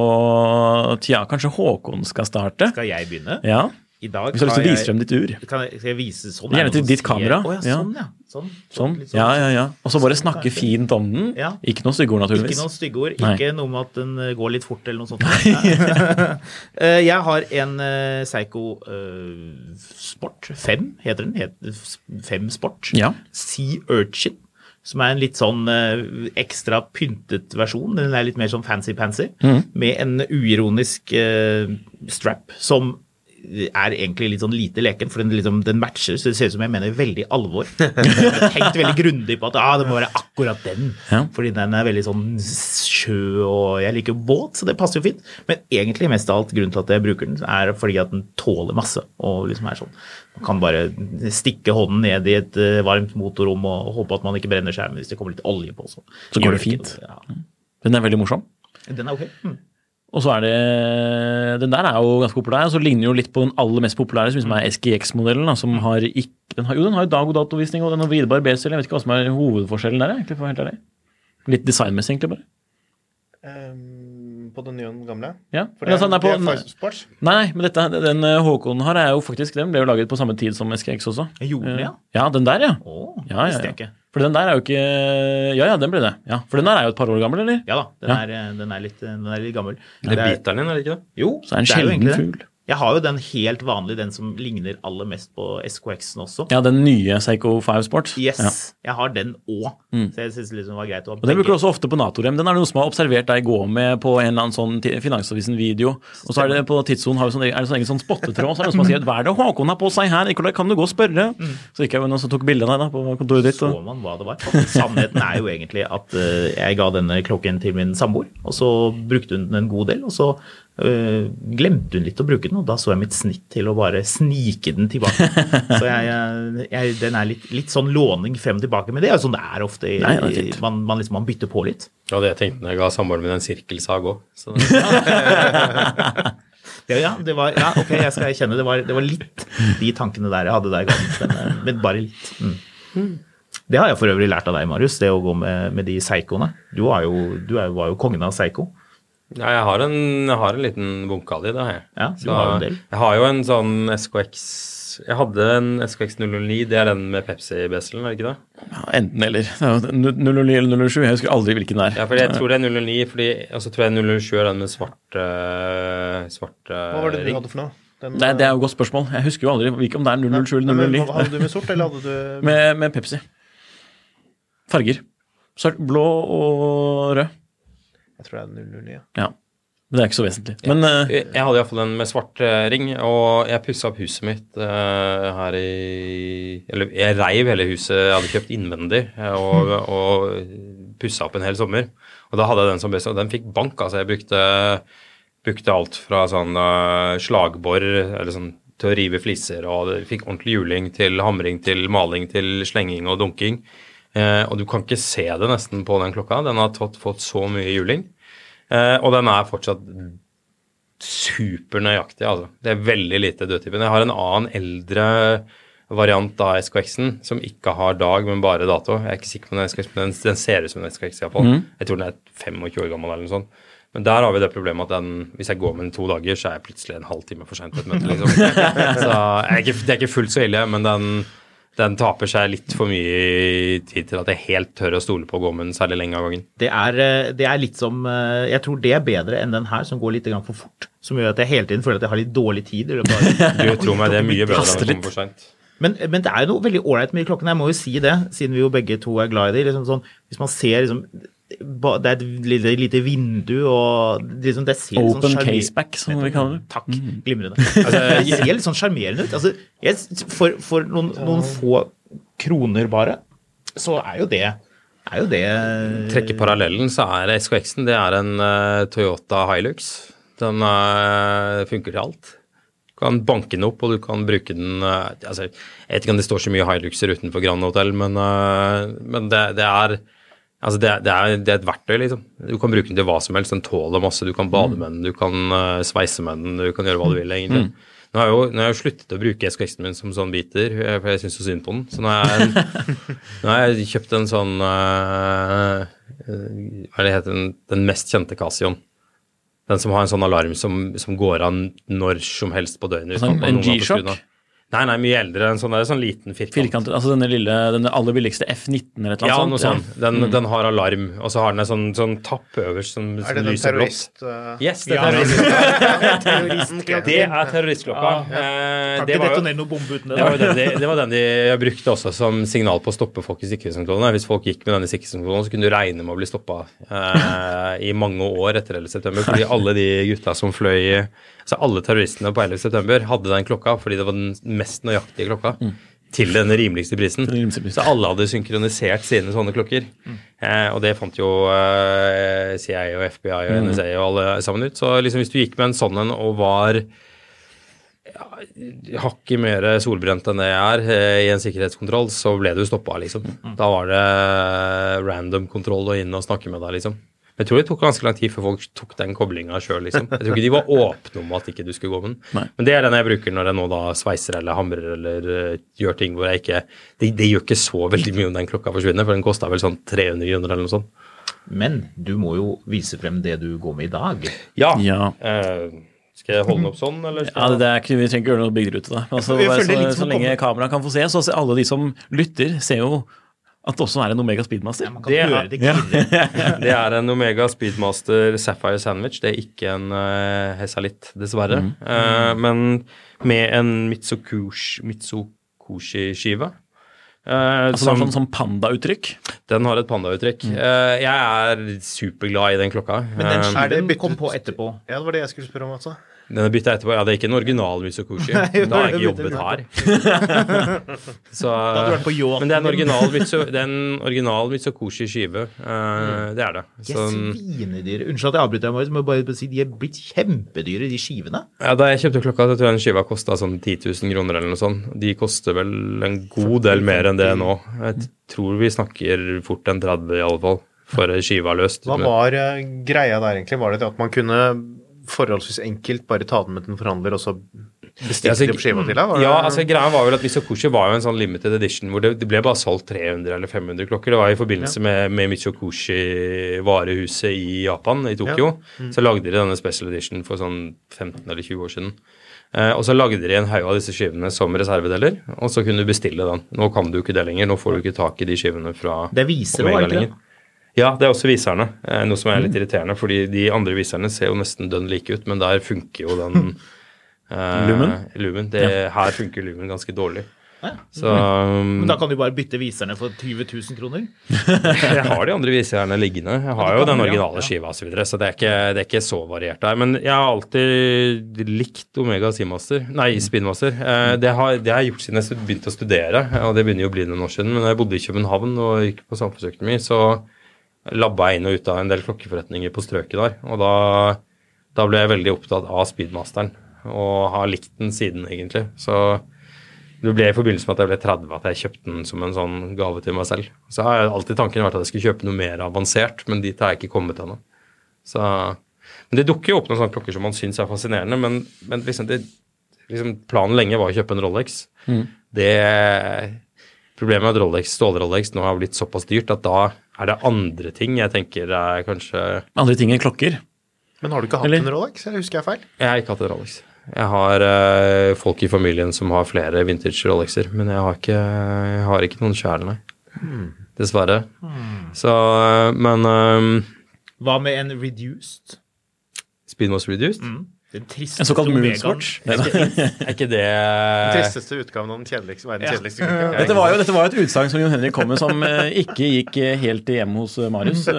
tja, kanskje Håkon skal starte? Skal jeg begynne? Ja. I dag Hvis du har lyst til å vise frem ditt ur. Kan jeg, skal jeg vise sånn? Gjerne Er til ditt kamera. Å ja, sånn, ja. Sånn. Sånn. litt Ja, ja, ja. Og så bare snakke Kanskje. fint om den. Ja. Ikke noen stygge ord, naturligvis. Ikke noen stygge ord. Ikke noe med at den eh, går litt fort eller noe sånt. Eh, jeg har en uh, Seigo eh, Sport 5, heter den. 5 Sport. Ja. Sea Urchin. Som er en litt sånn eh, ekstra pyntet versjon. Den er litt mer sånn fancy-pansy. Mm. Med en uironisk eh, strap som er egentlig litt sånn lite leken, for den, liksom, den matcher, så det ser ut som jeg mener veldig alvor. Jeg har tenkt veldig grundig på at ah, det må være akkurat den, Ja. fordi den er veldig sånn sjø, og jeg liker båt, så det passer jo fint. Men egentlig mest av alt grunnen til at jeg bruker den, er fordi at den tåler masse, og liksom er sånn, man kan bare stikke hånden ned i et eh, varmt motorrom og håpe at man ikke brenner skjermen hvis det kommer litt olje på, så, Så går det fint. Ja. Den er veldig morsom. Den er ok. Mm. Og så er det Den der er jo ganske populær, og så ligner jo litt på den aller mest populære, som liksom er SGX-modellen, som har ikke den har, Jo, den har jo dag- og datovisning, og den har vridbar B-cell. Jeg vet ikke hva som er hovedforskjellen der, egentlig, for helt ærlig. Litt designmessig, egentlig, bare. Um, på den nye og den gamle? Ja. For det, den er på, det er Sports. nei, men dette, den eh, Håkon har, er jo faktisk Den ble jo laget på samme tid som SGX også. Gjorde den, ja. Eh, Ja, den der, ja. Oh, Ja, ja, ja. For den der er jo ikke Ja, ja, den ble det. Ja, For den der er jo et par år gammel, eller? Ja da, den, Ja. Er, eh, den, er litt, den er litt gammel. Det er biteren din, er det ikke det? Jo, Så er det en det er jo sjelden egentlig det. fugl. Jeg har jo den helt vanlige, den som ligner aller mest på SKX-en også. Ja, den nye Psycho 5 Sport. Yes, Ja. jeg har den òg. Mm. Så jeg syns liksom det var greit å ha Og Den bruker du også ofte på Natorem. Den er det noen som har observert deg gå med på en eller annen sånn Finansavisen-video. Og så er det på tidssonen har vi sånn, er det sånn egen sånn spottetråd. Så er det noen som har skrevet 'Hva er det Håkon har på seg her?' Nikolai, kan du gå og spørre? Så gikk jeg med noen som tok bilde av deg da på kontoret ditt. så man hva det var. Sannheten er jo egentlig at eh, jeg ga denne klokken til min samboer, og så brukte hun den en god del. Og så øh, glemte hun litt å bruke den, og da så jeg mitt snitt til å bare snike den tilbake. Så jeg, jeg, den er litt, litt sånn låning frem og tilbake, men det er jo sånn det er ofte. i- Nei, det er man, man, liksom, man bytter på litt. Ja, det jeg tenkte når jeg ga samboeren min en sirkelsag òg. Ja, ja, det var, ja ok, jeg skal erkjenne, det var, det var litt de tankene der jeg hadde der i men, øh, men bare litt. Mm. Det har jeg for øvrig lært av deg, Marius, det å gå med, med de seikoene. Du, var jo, du er, var jo kongen av seiko. Ja, jeg har en, jeg har en liten bunke av de, det har jeg. Ja, du Så har en del. Jeg har jo en sånn SKX Jeg hadde en SKX 009, det er den med Pepsi-beselen, er det ikke det? Ja, enten eller. Det er jo 009 eller 007. Jeg husker aldri hvilken det er. Ja, for jeg tror det er 009, fordi, og så tror jeg 007 er den med svart, ring. Hva var det du hadde for noe? Den, Nei, det er jo et godt spørsmål. Jeg husker jo aldri hvilken om det er 007 eller 009. hva Hadde du med sort, eller hadde du Med, med Pepsi. Farger. Svart, blå og rød. Jeg tror det er 009. Ja. Ja. Men det er ikke så vesentlig. Men eh, Jeg jeg hadde iallfall en med svart øh, ring, og jeg pussa opp huset mitt uh, her i Eller jeg reiv hele huset jeg hadde kjøpt innvendig, og, og pussa opp en hel sommer. Og da hadde jeg den som best, og den fikk bank. Altså, jeg brukte, brukte alt fra sånn uh, slagbor eller sånn til å rive fliser, og fikk ordentlig juling til hamring til maling til slenging og dunking. Eh, og du kan ikke se det nesten på den klokka. Den har tatt, fått så mye juling. Eh, og den er fortsatt supernøyaktig, altså. Det er veldig lite dødtypen. Jeg har en annen eldre variant av SKX-en som ikke har dag, men bare dato. Jeg er ikke sikker på den SKX, men den, den ser ut som en SKX iallfall. Mm. Jeg tror den er 25 år gammel eller noe sånt. Men der har vi det problemet at den, hvis jeg går med den to dager, så er jeg plutselig en halvtime for seint på et møte. Liksom. Så er ikke, det er ikke fullt så ille, men den, den taper seg litt for mye tid til at jeg helt tør å stole på å gå med den særlig lenge av gangen. Det er, eh, det er litt som eh, Jeg tror det er bedre enn den her, som går litt for fort. Som gjør at jeg hele tiden føler at jeg har litt dårlig tid. Eller bare, Du tror meg, det er mye bedre enn å komme for seint. men, men det er jo noe veldig ålreit med de klokkene. Jeg må jo si det, siden vi jo begge to er glad i det. Liksom sånn, hvis man ser liksom Det er et lite, lite vindu, og det liksom, det ser open sånn caseback, som vi kaller det. Takk. Glimrende. Altså, det ser litt sånn sjarmerende ut. Altså, jeg, for for noen, noen få kroner bare, så er jo det er jo det Trekke parallellen, så er SKX-en det er en uh, Toyota Hilux. Den uh, funker til alt. Du kan banke den opp, og du kan bruke den uh, altså, Jeg vet ikke om det står så mye Hiluxer utenfor Grand Hotel, men, eh, men det, det er Altså det, det, er, det er et verktøy, liksom. Du kan bruke den til hva som helst. Den tåler masse. Du kan bade med den, du kan uh, sveise med den, du kan gjøre hva du vil, egentlig. Nå har jeg jo, nå har jeg jo sluttet å bruke SKX-en min som sånn biter, eh, for jeg syns så synd på den. Så nå har jeg, nå har jeg kjøpt en sånn eh, Hva er det heter den, den mest kjente Casion. Den som har en sånn alarm som, som går an når som helst på døgnet. Uten at en noen Nei, nei, mye eldre. En sånn, der, sånn liten firkant. firkant. altså denne lille, denne aller billigste F19 eller et eller Ja, annet noe sånt. Ja, Den, den har alarm, og så har den en sånn, sånn tapp øverst som, Er det den terrorist... uh, Yes, det er terrorist. terroristklokken? Det er terroristklokka. Ja, ja. Kan ikke detonere noen bombe uten det. Det var, den de, det var den de brukte også som signal på å stoppe folk i sikkerhetskontrollene. Hvis folk gikk med denne sikkerhetskontrollen, så kunne du regne med å bli stoppa eh, i mange år etter 11. september. Fordi alle de gutta som fløy Altså alle terroristene på 11. september hadde den klokka fordi det var den mest nøyaktige klokka. Til den rimeligste prisen. Den rimeligste prisen. Så alle hadde synkronisert sine sånne klokker. Eh, og det fant jo eh, CIA og FBI og NSA og alle sammen ut. Så liksom hvis du gikk med en sånn en og var hakket mer solbrent enn det jeg er eh, i en sikkerhetskontroll, så ble du stoppa, liksom. Da var det random kontroll og inn og snakke med deg, liksom. Men jeg tror det tok ganske lang tid før folk tok den koblinga sjøl, liksom. Jeg tror ikke de var åpne om at ikke du skulle gå med den. Nei. Men det er den jeg bruker når jeg nå da sveiser eller hamrer eller uh, gjør ting hvor jeg ikke det, det gjør ikke så veldig mye om den klokka forsvinner, for den kosta vel sånn 300 kroner eller noe sånt. Men du må jo vise frem det du går med i dag. Ja. Ja. Uh, skal jeg holde den opp sånn, eller? Ja, det, er ikke, Vi trenger ikke gjøre noe bygder ut av det. Altså, er så, så lenge kameraet kan få se, så ser alle de som lytter, ser jo at det også er en Omega Speedmaster. Ja, Det er- det. Det er en Omega Speedmaster Sapphire Sandwich. Det er ikke en uh, Hesalitt, dessverre. Eh, men med en Mitsukushi- Mitsukoshi-skive. Uh, Altså, det er sånn, sånn pandauttrykk. Den har et pandauttrykk. Eh, jeg er superglad i den klokka. Men den Eh, skiven kom på etterpå. Ja, det var det jeg skulle spørre om også. Den bytta etterpå. Ja, det er ikke en original Mitsukoshi. da har jeg ikke jobbet her. Så, men det er en original, Mitsu, det er en original Mitsukoshi-skive. Uh, det er det. De er Så, svinedyre. Unnskyld at jeg avbryter Marius, men bare si de er blitt kjempedyre, de skivene. ja, da jeg kjøpte klokka, så tror jeg den skiva kosta sånn 10 000 kroner eller noe sånt. De koster vel en god del mer enn det nå. Jeg tror vi snakker fort en 30 i alle fall, for skiva løst. Hva var eh, greia der egentlig? Var det det at man kunne forholdsvis enkelt bare ta den med til en forhandler og så bestikke Ja, altså, de på skiva til deg? Ja, altså greia var vel at Mitsukoshi var jo en sånn limited edition hvor det, det ble bare solgt 300 eller 500 klokker. Det var i forbindelse med, med Mitsukoshi-varehuset i Japan, i Tokyo. Så lagde de denne special edition for sånn 15 eller 20 år siden. Eh, og så lagde de en haug av disse skivene som reservedeler, og så kunne du bestille den. Nå kan du ikke det lenger, nå får du ikke tak i de skivene fra Det viser også, ikke det? Ja, det er også viserne. eh, Noe som er litt irriterende, fordi de andre viserne ser jo nesten dønn like ut, men der funker jo den eh, Lumen? Lumen. Det, Her funker lumen ganske dårlig. Så um, Men da kan du bare bytte viserne for 20 000 kroner? jeg har de andre viserne liggende. Jeg har ja, jo den originale ja. skiva osv., så, videre, så det er, ikke, det er ikke så variert der. Men jeg har alltid likt Omega Seamaster, nei, Spinmaster. Eh, Det har, det har jeg gjort siden jeg begynte å studere, og det begynner jo å bli noen år siden. Men da jeg bodde i København og gikk på samfunnsøkonomi, så labba jeg inn og ut av en del klokkeforretninger på strøket der. Og da, da ble jeg veldig opptatt av Speedmasteren, og har likt den siden, egentlig. Så det ble i forbindelse med at jeg ble 30 at jeg kjøpte den som en sånn gave til meg selv. Så har jeg alltid tanken vært at jeg skulle kjøpe noe mer avansert, men dit har jeg ikke kommet ennå. Så Men det dukker jo opp noen sånne klokker som man syns er fascinerende, men, men liksom, det, liksom planen lenge var å kjøpe en Rolex. Det Problemet er at Rolex, stål-Rolex nå har blitt såpass dyrt at da er det andre ting jeg tenker er kanskje Andre ting enn klokker. Men har du ikke hatt Eller- en Rolex, eller husker jeg feil? Jeg har ikke hatt en Rolex. Jeg har uh, folk i familien som har flere vintage Rolexer, men jeg har ikke, jeg har ikke noen sjæl, nei. Dessverre. Så, eh, men um, Hva med en reduced? Speedmost Reduced, tristeste En såkalt moonswatch. er ikke det Den tristeste utgaven av den kjedeligste, kjedeligste klokke. Dette var jo, dette var jo et utsagn som Jon Henrik kom med, som eh, ikke gikk eh, helt hjem hos eh, Marius.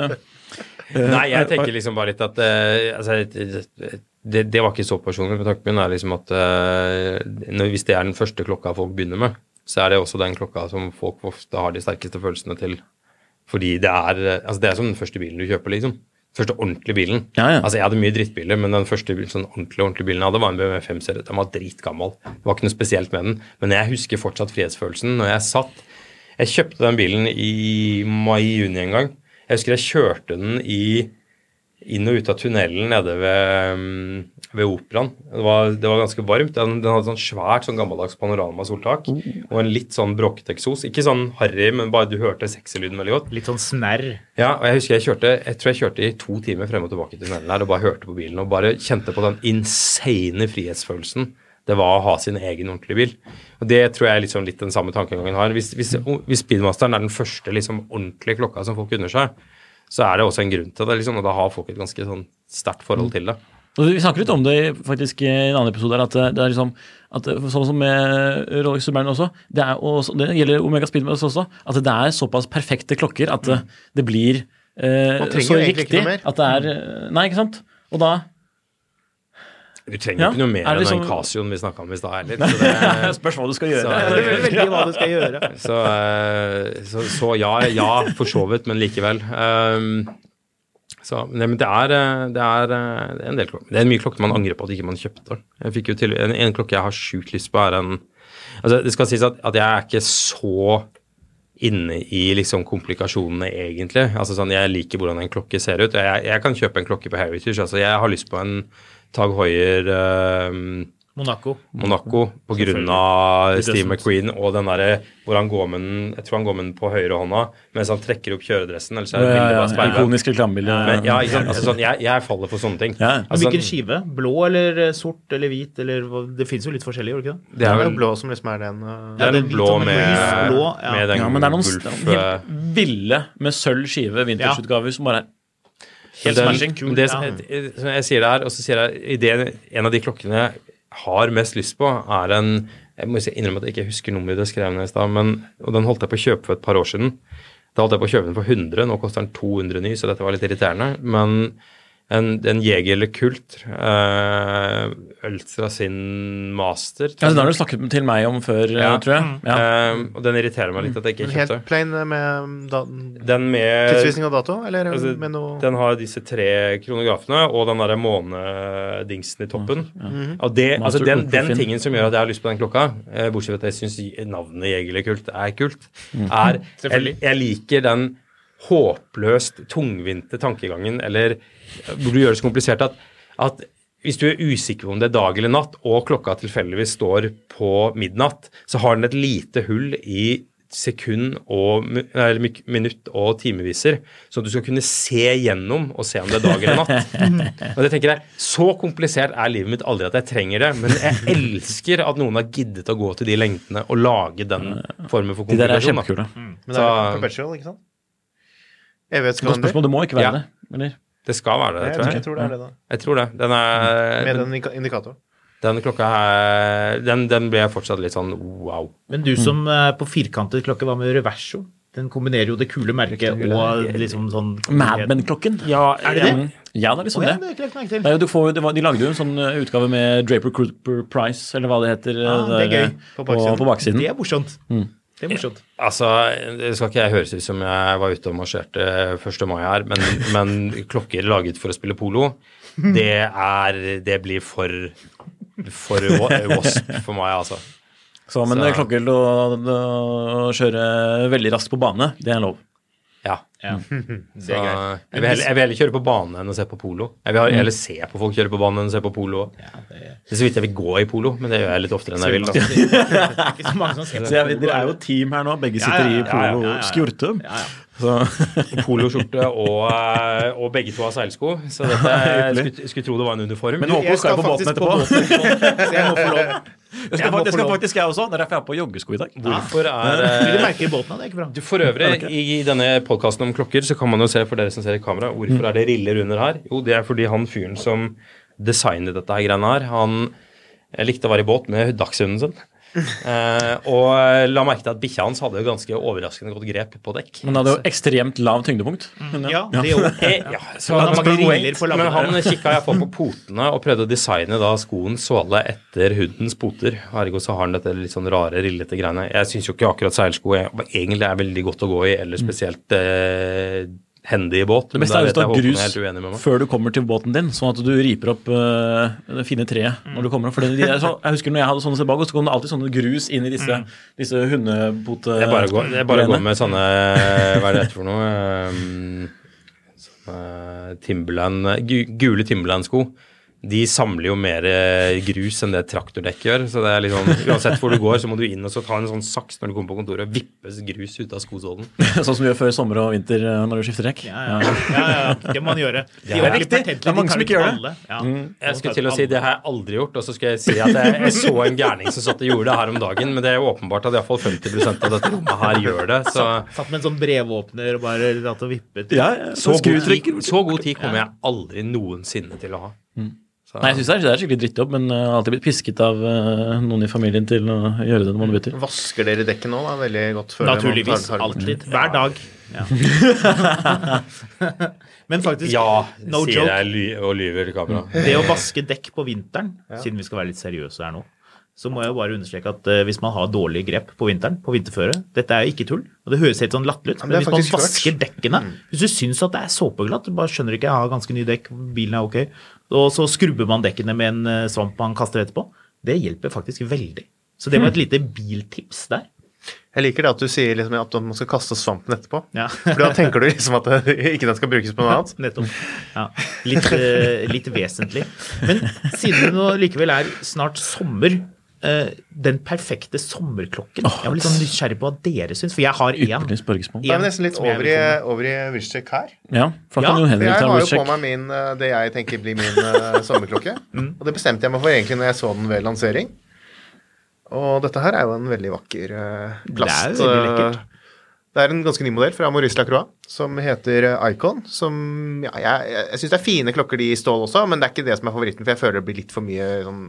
Nei, jeg tenker liksom bare litt at altså, det, det var ikke så personlig. men Tanken min er liksom at når, hvis det er den første klokka folk begynner med, så er det også den klokka som folk ofte har de sterkeste følelsene til. Fordi det er altså det er som den første bilen du kjøper, liksom. Første ordentlige bilen. Ja, ja. Altså Jeg hadde mye drittbiler, men den første sånn ordentlig, ordentlige bilen jeg hadde, var en BMW 5-serie. Den var dritgammel. Det var ikke noe spesielt med den. Men jeg husker fortsatt frihetsfølelsen når jeg satt Jeg kjøpte den bilen i mai-juni en gang. Jeg husker jeg kjørte den i inn og ut av tunnelen nede ved, mm, ved operaen. Det var, det var ganske varmt. Den, den hadde sånn svært sånn gammeldags panoramasoltak og en litt sånn bråkete eksos. Ikke sånn harry, men bare du hørte sekserlyden veldig godt. Litt sånn snerr. Ja, og jeg husker jeg kjørte jeg tror jeg kjørte i to timer frem og tilbake i tunnelen her og bare hørte på bilen og bare kjente på den insane frihetsfølelsen det var å ha sin egen ordentlige bil. Og Det tror jeg er liksom litt den samme tankegangen har. Hvis, hvis, hvis Speedmasteren er den første liksom ordentlige klokka som folk unner seg, så er det også en grunn til det, liksom, og da har folk et ganske sånn sterkt forhold til det. Og Vi snakker litt om det faktisk i en annen episode, her, at det er liksom, at sånn som med Rolex Submarine også, det, er også, det gjelder Omega Speedmaster også, at det er såpass perfekte klokker at det, det blir eh, så riktig at det er eh, Nei, ikke sant? Og da Du trenger Ja, ikke noe mer er enn den liksom- Casioen vi snakka om i stad heller. Så, det, Spørs hva du skal gjøre. Så- Det veldig hva du skal gjøre. så, eh, så, så ja, ja, for så vidt, men likevel. Um, så, nei, men det er, eh, det er eh, det er en del klokker. Det er mye klokker man angrer på at ikke man kjøpte. Jeg fikk jo til, en, en klokke jeg har sjukt lyst på, er en altså Det skal sies at, at jeg er ikke så inne i liksom komplikasjonene, egentlig. Altså sånn, Jeg liker hvordan en klokke ser ut. Jeg, jeg kan kjøpe en klokke på Heritage. altså Jeg har lyst på en Tag Hoier eh, Monaco. Monaco pga. Steve McQueen og den derre hvor han går med den Jeg tror han går med den på høyre hånda mens han trekker opp kjøredressen. Ellers er det bildet bare speilet. Ikonisk reklamebilde. Ja. Altså, sånn, jeg, jeg faller for sånne ting. Ja. Altså, Hvilken skive? Blå eller eh, sort eller hvit? Eller, det fins jo litt forskjellig, gjør det ikke det? det er vel blå som liksom er den uh, det er den blå med, med den Ja, men det er noen ville med sølv skive vintageutgaver som bare er helt smashing. Kul, Det, som jeg, som jeg sier det her, og så sier jeg i det, en av de klokkene jeg har mest lyst på, er en Jeg må innrømme at jeg ikke husker nummeret det skrev ned i stad, men og den holdt jeg på å kjøpe for et par år siden. Da holdt jeg på å kjøpe den for 100, nå koster den 200 ny, så dette var litt irriterende. Men en, en Jeger eller Kult, uh, Ultra sin master Ja, den har du snakket til meg om før, Ja. tror jeg. Ja. Uh, og den irriterer meg litt at jeg ikke kjøpte. helt plain med da, Den med tidsvisning og dato, eller Altså, med noe Den har disse tre kronografene og den derre månedingsen i toppen. Og det, altså den, den tingen som gjør at jeg har lyst på den klokka, eh, bortsett fra at jeg syns navnet Jegerlig-kult er kult, er jeg, jeg liker den håpløst tungvinte tankegangen, eller hvor du gjør det så komplisert at, at hvis du er usikker på om det er dag eller natt, og klokka tilfeldigvis står på midnatt, så har den et lite hull i sekund og eller minutt og timeviser, så du skal kunne se gjennom og se om det er dag eller natt. og det tenker jeg, Så komplisert er livet mitt aldri at jeg trenger det, men jeg elsker at noen har giddet å gå til de lengdene og lage den formen for De der er kjempekule. Men det er perpetual, ikke sant? Godt Evighetskalender. spørsmål, det må ikke være Ja. det. Eller? Det skal være det, Jeg, tror jeg. jeg tror det er det, da. Jeg tror det. Den, er, Med den, indikatoren. den klokka her den, den ble fortsatt litt sånn wow. Men du som er på firkantet klokke, hva med reverso? Den kombinerer jo det kule merket og liksom sånn Mad Men-klokken. Ja, Er det det? Ja, det er liksom oh, ja, det. det jeg ikke er du får, det var, de lagde jo en sånn uh, utgave med Draper Cooper Price, eller hva det heter. Ja, uh, det er der, gøy. På På baksiden. På, baksiden. Det er morsomt. Det er morsomt. Altså, det skal ikke jeg høres ut som jeg var ute og marsjerte 1. mai her, men, men klokker laget for å spille polo, det er Det blir for for wasp for meg, altså. Så, men klokker til å, å kjøre veldig raskt på bane, det er lov. Ja. Ja. Så, jeg, vil heller, jeg vil heller kjøre på bane enn å se på polo. Jeg vil heller se på folk kjøre på bane enn å se på polo. Det er så vidt jeg vil gå i polo, men det gjør jeg litt oftere enn jeg vil. Det er ikke så mange som ser på Så jeg, dere er jo team her nå, begge sitter ja, i ja, ja, ja, polo ja, ja. Ja, ja. Poloskjorte og, eh, og begge to har seilsko. Så dette, jeg skulle, skulle tro det var en uniform. Men Håkon skal jo på båten etterpå. Så jeg må få lov. Det skal, det skal faktisk jeg også. Det er derfor jeg har på joggesko i dag. Hvorfor er du merker i båten? da? Det ikke bra. du For øvrig, i denne podkasten om klokker, så kan man jo se for dere som ser i kamera, hvorfor er det riller under her? Jo, det er fordi han fyren som designet dette her greiene her, han eh, likte å være i båt med dagshunden sin. Eh, og la merke til at bikkja hans hadde jo ganske overraskende godt grep på dekk. Men det hadde jo ekstremt lav tyngdepunkt. Ja, det gjorde Eh, ja, så Han han, men han kikka iallfall på potene og prøvde å designe da skoens såle etter hundens poter. Ergo så har han dette litt sånn rare, rillete greiene. Jeg syns jo ikke akkurat seilsko er, egentlig er veldig godt å gå i, eller spesielt eh, hendig i båt. Det beste er å ta grus før du kommer til båten din, sånn at du riper opp uh, det fine treet når du kommer opp. For så, jeg husker når jeg hadde sånne Sebago, så kom det alltid sånne grus inn i disse, disse hundepote... Er bare går, jeg bare går, med sånne Hva er det for noe? Um, sånne Timberland, gule Timberland-sko. De samler jo mer eh, grus enn det traktordekk gjør. Så det er liksom, uansett hvor du går, så må du inn og så ta en sånn saks når du kommer på kontoret og vippes grus ut av skosålen. sånn som vi gjør før sommer og vinter øh, når du skifter dekk. Ja, ja. ja, ja, det må man gjøre. De er ordentlig riktig. Det er mange de som ikke gjør det. Ja. Jeg skulle til å si det har jeg aldri gjort, og så skal jeg si at jeg, jeg så en gærning som satt og gjorde det her om dagen, men det er jo åpenbart at iallfall 50% av dette rommet her gjør det. Så, Satt med en sånn brevåpner og bare latt det vippe. Ja, ja, så, god tid, så god tid kommer jeg aldri noensinne til å ha. Så, Nei, jeg synes det er, skikkelig drittjobb, men jeg har alltid blitt pisket av øh, noen i familien til å gjøre det når man bytter. Vasker dere dekket nå, da? Veldig godt. før man Naturligvis. tar- tar- Alltid. Hver dag. Ja. Men faktisk, ja, no sier joke. jeg ly og lyver til kamera. Det å vaske dekk på vinteren, siden vi skal være litt seriøse her nå, så må jeg jo bare understreke at eh, hvis man har dårlig grep på vinteren, på vinterføre Dette er jo ikke tull, og det høres helt sånn latterlig ut, men men, hvis man vasker dekkene Hvis du syns at det er såpeglatt, du bare skjønner ikke, jeg har ganske nye dekk, bilen er ok, og så skrubber man dekkene med en eh, svamp man kaster etterpå, det hjelper faktisk veldig. Så det var et lite biltips der. Jeg liker det at du sier liksom at man skal kaste svampen etterpå. Ja. For da tenker du liksom at det, ikke den skal brukes på noe annet. Nettopp. Ja. Litt, eh, litt vesentlig. Men siden det nå likevel er snart sommer, eh, den perfekte sommerklokken Jeg var litt sånn nysgjerrig på hva dere syns, for jeg har én. Jeg er nesten litt over i, over i Wristcheck her. Ja, for da Ja, kan jo Henrik ta jeg har jo på meg min, eh, det jeg tenker blir min uh, sommerklokke. Og det bestemte jeg meg for egentlig når jeg så den ved lansering. Og dette her er jo en veldig vakker uh, plast. Det er veldig Det er en ganske ny modell fra Maurice Lacroix som heter Icon. Som ja, jeg, jeg, jeg syns det er fine klokker de i stål også, men det er ikke det som er favoritten, for jeg føler det blir litt for mye sånn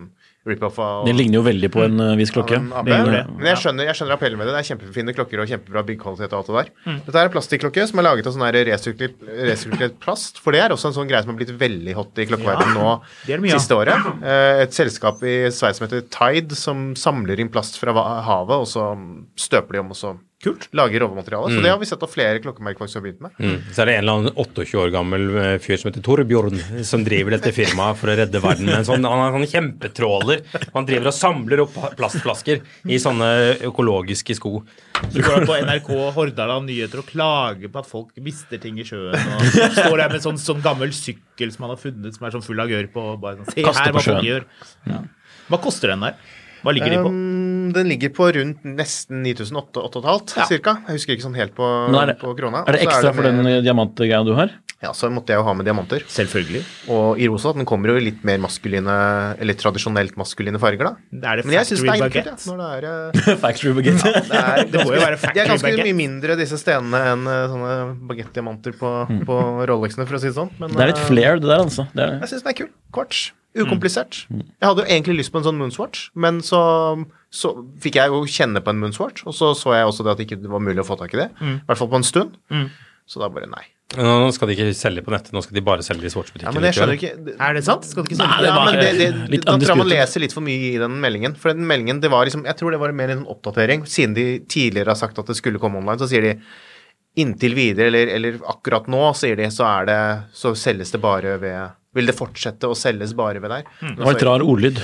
rip-off av Den ligner jo veldig på en uh, viss klokke. en. Men jeg skjønner, jeg skjønner appellen med det. Det er kjempefine klokker og kjempebra byggkvalitet og alt det der. Mm. Dette er en plastikklokke som er laget av sånn resirkulert, plast. For det er også en sånn greie som har blitt veldig hot i klokkeverdenen nå det det siste året. Eh, Et selskap i Sveits som heter Tide, som samler inn plast fra havet, og så støper de om og så Kult. lager råmateriale. Mm. Så det har vi sett av flere klokkemerker faktisk har begynt med. Mm. Så er det en eller annen 28 år gammel eh, fyr som heter Torbjørn, som driver dette firmaet for å redde verden. med en sånn, han har sånne sånn kjempetråler. Han driver og samler opp plastflasker i sånne økologiske sko. Så går han på NRK Hordaland Nyheter og klager på at folk mister ting i sjøen. Og står der med sånn, sånn gammel sykkel som han har funnet som er sånn full av gørr på. og Bare sånn, Se her hva folk gjør. gjør. Hva koster den der? Hva ligger de på? Um, den ligger på rundt nesten 9800 Ja. cirka. Jeg husker ikke sånn helt på, er det, på krona. er det ekstra er det ekstra for den diamantgreia du har? Ja, så måtte jeg jo ha med diamanter. Selvfølgelig. Og i rosa, den kommer jo i litt mer maskuline, eller tradisjonelt maskuline farger, da. Er det Men jeg syns det er factory kult, ja, baguette? når det er eh, Factory baguette. det, er, Det må jo være De er ganske baguette. mye mindre, disse stenene, enn eh, sånne baguette-diamanter på, på Rolexene, for å si det sånn. Men Det er litt eh, flair, det der, altså. Det er jeg syns den er kul. Kvarts. Ukomplisert. Jeg hadde jo egentlig lyst på en sånn moonswatch, men så, så fikk jeg jo kjenne på en moonswatch, og så så jeg også det at det ikke var mulig å få tak i det. I hvert fall på en stund. Så da bare nei. Nå skal de ikke selge på nettet, nå skal de bare selge i Ja, men jeg skjønner ikke Er det sant? Skal de ikke Nei, det ja, var- ja, det, det, litt da tror jeg man leser litt for mye i den meldingen. For den meldingen, det var liksom Jeg tror det var mer en oppdatering. Siden de tidligere har sagt at det skulle komme online, så sier de inntil videre, eller, eller akkurat nå, sier de, så er det Så selges det bare ved Vil det fortsette å selges bare ved der? Det var et rar ordlyd.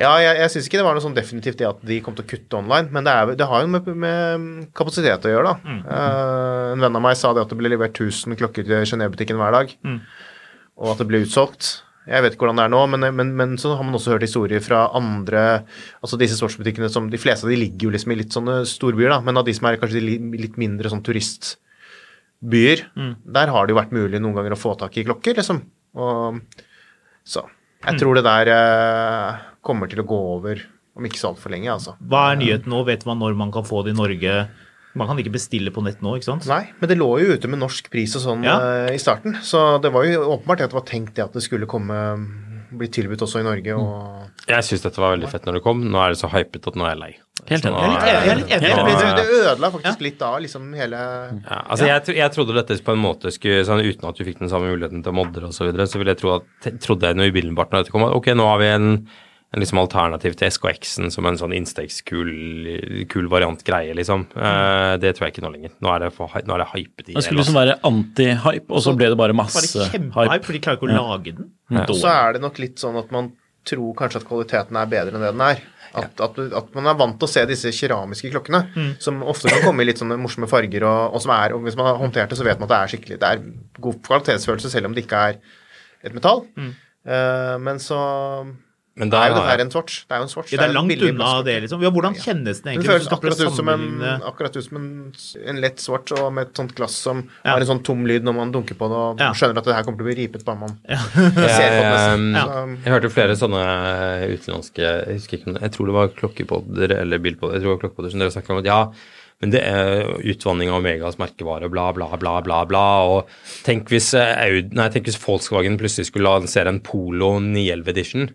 Ja, jeg, jeg syns ikke det var noe sånn definitivt det at de kom til å kutte online, men det, er, det har jo med, med kapasitet å gjøre, da. Eh, en venn av meg sa det at det ble levert 1000 klokker til Genéve-butikken hver dag, og at det ble utsolgt. Jeg vet ikke hvordan det er nå, men, men, men så har man også hørt historier fra andre Altså disse sportsbutikkene som De fleste av de ligger jo liksom i litt sånne storbyer, da, men av de som er kanskje de litt mindre sånn turistbyer, der har det jo vært mulig noen ganger å få tak i klokker, liksom. Og så jeg tror det der eh, kommer til å gå over om ikke så altfor lenge, altså. Hva er nyheten nå? Vet man når man kan få det i Norge? Man kan ikke bestille på nett nå, ikke sant? Nei, men det lå jo ute med norsk pris og sånn Ja. eh, i starten. Så det var jo åpenbart at det var tenkt det at det skulle komme bli tilbudt også i Norge. Og Jeg syns dette var veldig fett når det kom. Nå er det så hypet at nå er jeg lei. Helt enig. Jeg er litt enig. Ja. det, det, det ødela faktisk litt av liksom hele Ja, altså jeg, jeg trodde dette på en måte skulle sånn, Uten at du fikk den samme muligheten til å modre osv., så, videre, så ville jeg tro at, trodde jeg noe umiddelbart når dette kom, at ok, nå har vi en, en liksom alternativ til SKX-en som en sånn innstegskul kul variant greie, liksom. Uh, det tror jeg ikke nå lenger. Nå er det, for, nå er det hypet i Det skulle liksom være anti-hype, og så ble det bare masse Bare kjempehype, hype. for de klarer ikke å lage den? Ja. så er det nok litt sånn at man tror kanskje at kvaliteten er bedre enn det den er. At, at, at man er vant til å se disse keramiske klokkene, som ofte kan komme i litt sånne morsomme farger, og, og som er og Hvis man har håndtert det, så vet man at det er skikkelig Det er god kvalitetsfølelse selv om det ikke er et metall. Eh, men så Men det er jo det her en swatch. Det er jo en swatch. Ja, det er en langt unna det, liksom. Ja, hvordan kjennes den Den Det føles akkurat ut som en, akkurat ut som en, en lett swatch og med et sånt glass som Ja. har en sånn tom lyd når man dunker på det, og Ja. skjønner at det her kommer til å bli ripet bare man Ja. ser på det. Jeg, eh, Så- jeg hørte flere sånne utenlandske Jeg husker ikke om det, jeg tror det var klokkepodder eller bilpodder jeg tror det var klokkepodder som dere snakket om at ja, men det er utvanning av Omegas merkevare, bla, bla, bla, bla, bla. Og tenk hvis, eh, Aud, nei, tenk hvis Volkswagen plutselig skulle lansere en Polo 911 Edition,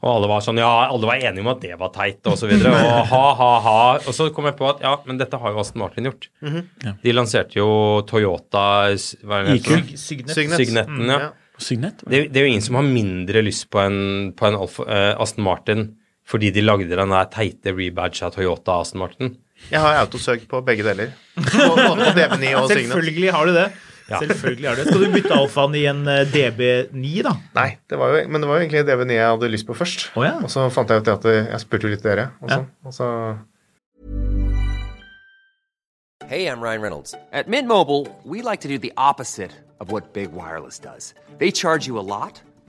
og alle var sånn Ja, alle var enige om at det var teit, og så videre. Og ha, ha, ha. Og så kom jeg på at ja, men dette har jo Aston Martin gjort. De lanserte jo Toyota er? IQ. Signet. Signet. Signetten, ja. Ja. Signet? Det, det er jo ingen som har mindre lyst på en, på en Alfa, uh, Aston Martin fordi de lagde den der teite rebadge av Toyota Aston Martin. Jeg har autosøk på begge deler. Både på DB9 og Signet. Selvfølgelig har du det. Selvfølgelig har du det. Skal du bytte alfaen i en eh, DB9, da? Nei, det var jo, men det var jo egentlig DB9 jeg hadde lyst på først. Oh, ja. Og så fant jeg ut at jeg, spurte litt dere. Og så, og så Hey, I'm Ryan Reynolds. At Mint Mobile, we like to do the opposite of what Big Wireless does. They charge you a lot,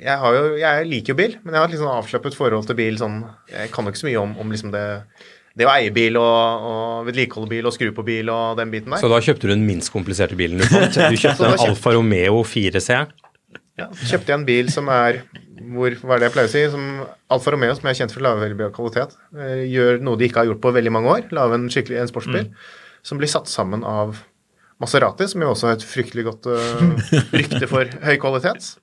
Jeg, har jo, jeg liker jo bil, men jeg har et litt sånn avslappet forhold til bil. Sånn, jeg kan jo ikke så mye om, om liksom det, det å eie bil og, og vedlikeholde bil og skru på bil og den biten der. Så da kjøpte du den minst kompliserte bilen du fant? Du kjøpte en Alfa Romeo 4C? Ja, kjøpte jeg en bil som er hvor, hva er det jeg pleier å si, som Alfa Romeo, som jeg er kjent for å lage veldig bra kvalitet, eh, gjør noe de ikke har gjort på veldig mange år. Lage en skikkelig en sportsbil som blir satt sammen av Maserati, som jo også har et fryktelig godt uh, rykte for høy kvalitet.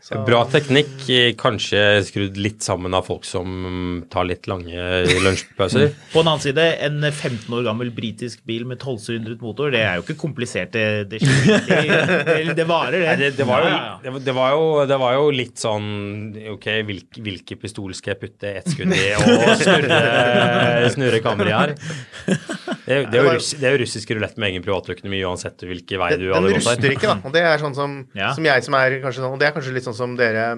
Så- Bra teknikk, kanskje skrudd litt sammen av folk som tar litt lange lunsjpauser. På den annen side, en 15 år gammel britisk bil med 12-sylindret motor, det er jo ikke komplisert. Det, det, det, varer, det. Nei, det, det, var jo, Ja, ja, ja. det, var- det, var jo, det var jo litt sånn Ok, hvilke, hvilke pistol skal jeg putte ett skudd i og snurre, snurre kammeret i her? Det, er jo- russ, russisk rulett med egen privatøkonomi uansett hvilken vei du hadde gått hadde gått ruster ikke, da. Og det er sånn som, Ja. som jeg som er kanskje sånn, og det er kanskje litt sånn som dere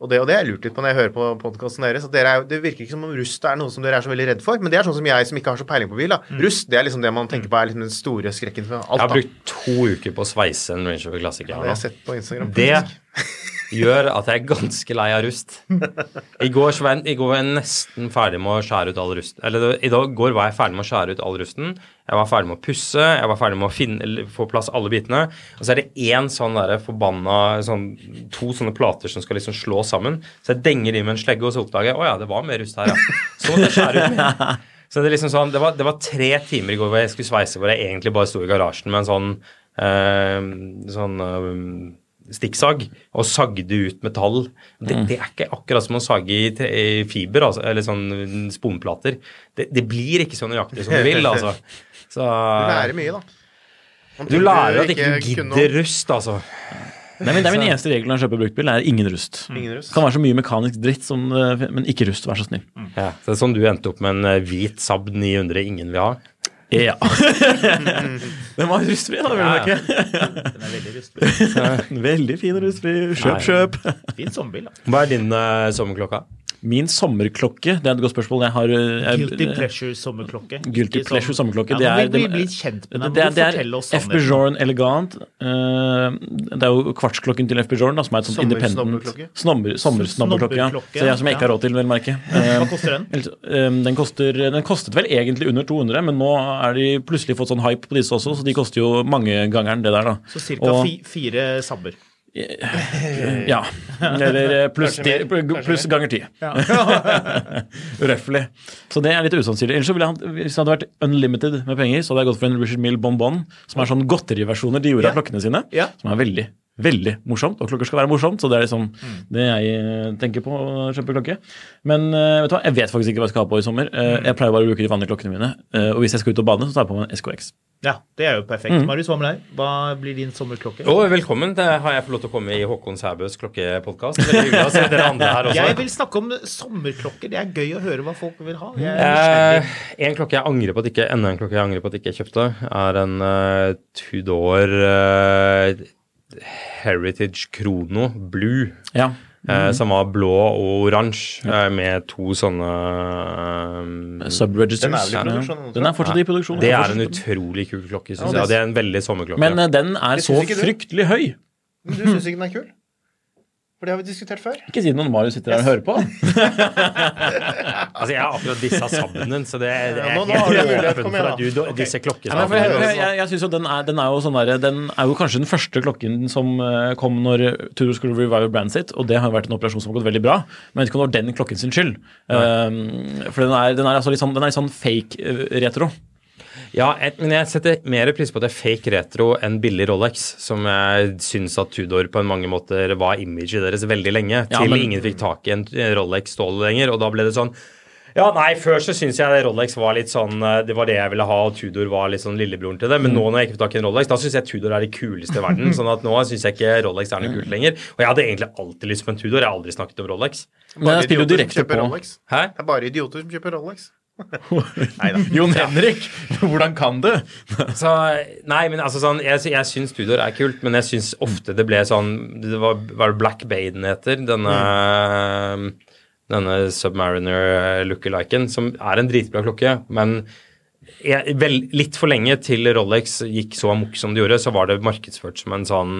og det, og det jeg lurt litt på når jeg hører på podkasten deres. at dere er, Det virker ikke som om rust er noe som dere er så veldig redd for. Men det er sånn som jeg som ikke har så peiling på bil. da. Rust det er liksom det man tenker på er liksom den store skrekken for alt. Jeg har brukt to uker på å sveise en Range Rover Classic. Det har jeg sett på Instagram. Det gjør at jeg er ganske lei av rust. I går, Svein, i går var jeg nesten ferdig med å skjære ut all rust. Eller i dag, går var jeg ferdig med å skjære ut all rusten. Jeg var ferdig med å pusse, jeg var ferdig med å finne, få plass alle bitene. Og så er det én sånn der forbanna sånn, To sånne plater som skal liksom slå sammen. Så jeg denger de med en slegge, og så oppdager jeg å ja, det var mer rust her, ja. Så måtte jeg skjære ut mer. Så det, er liksom sånn, det, var, det var tre timer i går hvor jeg skulle sveise, hvor jeg egentlig bare sto i garasjen med en sånn øh, sånn øh, stikksag og sagde ut metall. Det, det er ikke akkurat som å sage i, i fiber, altså, eller sånn sponplater. Det, det blir ikke så nøyaktig som du vil, altså. Så, Du lærer mye, da. Du lærer at ikke du ikke gidder rust, altså. Nei, men det er min eneste regel når jeg kjøper bruktbil, er ingen rust. Ingen rust. Det kan være så mye mekanisk dritt, som, eh, men ikke rust, vær så snill. Ja, så det er sånn du endte opp med en eh, hvit Saab 900 ingen vil ha. Ja. Den var rustfri, da, Ja, merke. Den er veldig rustfri. Veldig fin rustfri. Kjøp, kjøp. Fin sommerbil, da. Hva er din uh, sommerklokka? Min sommerklokke, det er et godt spørsmål. Jeg har eh, jeg, Guilty pleasure sommerklokke. Guilty pleasure sommerklokke. Ja, det er, vil vi blir bli kjent med det, det, er- det er FB Jorn Elegant. Uh, det er jo kvartsklokken til FB Jorn, som er et sånt independent Sommersnobberklokke. snobber- Sommersnobberklokke. Ja. Så jeg som jeg ikke har råd til, vel merke. Hva koster den? Eh, Den, koster, den kostet vel egentlig under 200, men nå er de plutselig fått sånn hype på disse også, så de koster jo mangegangeren det der, da. Så ca. Fire sabber. Ja. Eller eh, pluss pluss ganger ti. Røftlig. Så det er litt usannsynlig. Ellers så ville han, Hvis det hadde vært unlimited med penger, så hadde jeg gått for en Richard Mill Bonbon, som er sånn godteriversjoner de gjorde av klokkene sine. Som er veldig veldig morsomt, og klokker skal være morsomt. Så det er liksom Mm. det jeg eh, tenker på å kjøpe klokke. Men eh, vet du hva, jeg vet faktisk ikke hva jeg skal ha på i sommer. Eh, Mm. Jeg pleier bare å bruke de vanlige klokkene mine. Og hvis jeg skal ut og bade, så tar jeg på meg en SKX. Ja, det er jo perfekt. Mm. Marius, hva med deg? Hva blir din sommerklokke? Å, velkommen. Det har jeg fått lov til å komme i Håkon Sæbøs klokkepodkast. Veldig hyggelig å se dere andre her også. Jeg vil snakke om sommerklokker. Det er gøy å høre hva folk vil ha. Jeg. Eh, en klokke jeg angrer på at ikke enda en klokke jeg angrer på at ikke jeg kjøpte, er en uh, Tudor eh, Heritage Krono Blue. Ja. eh, som var blå og oransje, eh, med to sånne um, Subregisters. Den Ja. Den er fortsatt i produksjon. Det er en utrolig kul klokke, syns Ja, jeg. det- det er en veldig sommerklokke. Men den er så fryktelig høy. Men du syns ikke den er kul? For det har vi diskutert før. Ikke si det når Marius sitter her og hører på. Altså, jeg har akkurat dissa sammen den, så det, det Ja, er nå- nå har du helt mulighet. åpent Kom for igjen, at du da. do- disse Ja, men for jeg, jeg, jeg, jeg synes jo den er, den er jo sånn der, Den er jo kanskje den første klokken som eh, kom når Tudor skulle revive brandet sitt, og det har jo vært en operasjon som har gått veldig bra. Men jeg vet ikke om det var den klokken sin skyld. Um, for den er, den er, altså litt sånn, den er litt sånn fake eh, retro. Ja, jeg, men jeg setter mer pris på at det er fake retro enn billig Rolex, som jeg syns at Tudor på en mange måter var imaget deres veldig lenge, Ja, til men- ingen fikk tak i en Rolex Stål lenger, og da ble det sånn Ja, nei, Før så syns jeg Rolex var litt sånn eh, Det var det jeg ville ha, og Tudor var litt sånn lillebroren til det. Men nå når jeg ikke får tak i en Rolex, da syns jeg Tudor er det kuleste i verden. sånn at nå syns jeg ikke Rolex er noe kult lenger. Og jeg hadde egentlig alltid lyst på en Tudor. Jeg har aldri snakket om Rolex. Men jeg spiller jo direkte på Rolex. Hæ? Det er bare idioter som kjøper Rolex. Jon Henrik, hvordan kan du? Så, nei, men altså sånn Jeg, jeg syns studioer er kult, men jeg syns ofte det ble sånn Det var, var det Black Baden heter? Denne Denne Submariner lookaliken, som er en dritbra klokke, men jeg, vel, litt for lenge til Rolex gikk så amok som det gjorde, så var det markedsført som en sånn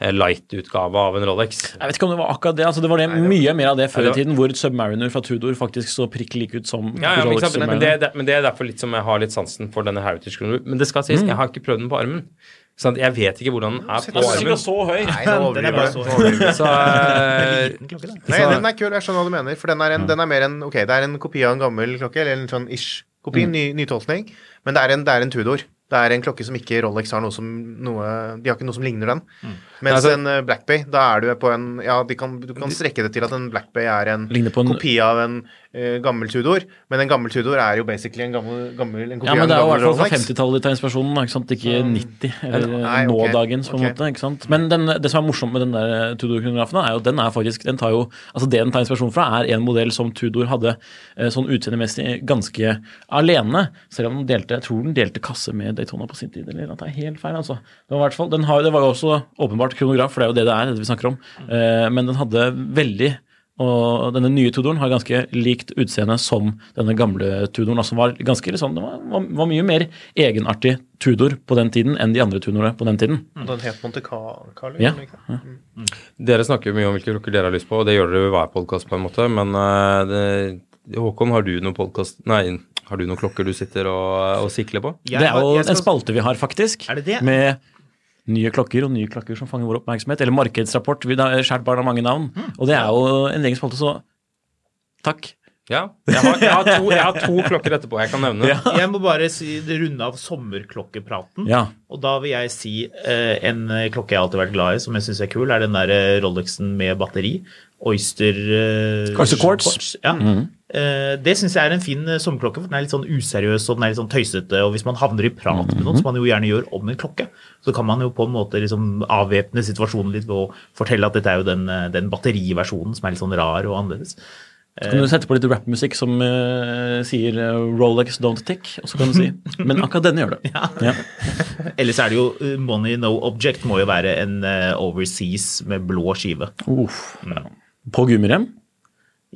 light-utgave av en Rolex. Jeg vet ikke om det var akkurat det. altså Det var det, mye mer av det før i tiden, hvor Submariner fra Tudor faktisk så prikk like ut som Ja, ja, Rolex sant? Men, det, det, men det er derfor litt som jeg har litt sansen for denne heritage-kronen. Men det skal sies, Mm. jeg har ikke prøvd den på armen. Sånn, jeg vet ikke hvordan den er på Den er armen. så høy. Nei, Den er bare så høy. Så eh. Nei, den er kul. Jeg skjønner hva du mener. For den er, en, den er mer en Ok, det er en kopi av en gammel klokke, eller en sånn ish-kopi, ny, nytolkning, men det er, en, det er en Tudor. Det er en klokke som ikke Rolex har noe som noe De har ikke noe som ligner den. Mens Altså- en eh, Black Bay, da er du på en Ja, kan, du kan strekke det til at en Black Bay er en en- kopi av en gammel Tudor, men en gammel Tudor er jo basically en gammel, gammel en kopi Ja, men det er jo i hvert fall fra 50-tallet de tar inspirasjonen, ikke sant? ikke 90 eller Nei, okay. nådagens, på en okay. måte. ikke sant? Men den, det som er morsomt med den der Tudor-kronografen, er jo den er faktisk den tar jo, altså Det den tar inspirasjon fra, er en modell som Tudor hadde eh, sånn utseendemessig ganske alene. Selv om den delte jeg tror den delte kasse med Daytona på sin tid. eller at det er helt feil, altså. Det var, i hvert fall, den har, det var jo også åpenbart kronograf, for det er jo det det er, det vi snakker om. Eh, men den hadde veldig og denne nye Tudoren har ganske likt utseende som denne gamle Tudoren. Altså var ganske liksom, Det var, var, var mye mer egenartig Tudor på den tiden enn de andre Tudorene på den tiden. Mm. Den het Monte Carlo. Ja. gjorde den? Dere snakker mye om hvilke klokker dere har lyst på, og det gjør dere ved hver podkast på en måte, men eh, det, Håkon, har du noen podkast Nei, har du noen klokker du sitter og, og sikler på? Jeg det er jo skal- en spalte vi har, faktisk. Er det det? Med nye klokker og nye klokker som fanger vår oppmerksomhet. Eller markedsrapport. Vi har skjært barn av mange navn. Mm. Og det er jo en egen spalte, så takk. Ja. Jeg har, jeg har, to, jeg har to klokker etterpå jeg kan nevne. Ja. Jeg må bare si, runde av sommerklokkepraten. Ja. Og da vil jeg si eh, en klokke jeg har alltid vært glad i, som jeg syns er kul, er den der eh, Rolexen med batteri. Oyster Oyster Quartz. Ja. Eh, det syns jeg er en fin eh, sommerklokke, for den er litt sånn useriøs og den er litt sånn tøysete. Og hvis man havner i prat med noen, som man jo gjerne gjør om en klokke, så kan man jo på en måte liksom avvæpne situasjonen litt ved å fortelle at dette er jo den, den batteriversjonen som er litt sånn rar og annerledes. Så kan du sette på litt rappmusikk som uh, sier 'Rolex don't tick', og så kan du si Men akkurat denne gjør det. Ja. Ellers er det jo Money No Object må jo være en uh, overseas med blå skive. Uff. På gummirem?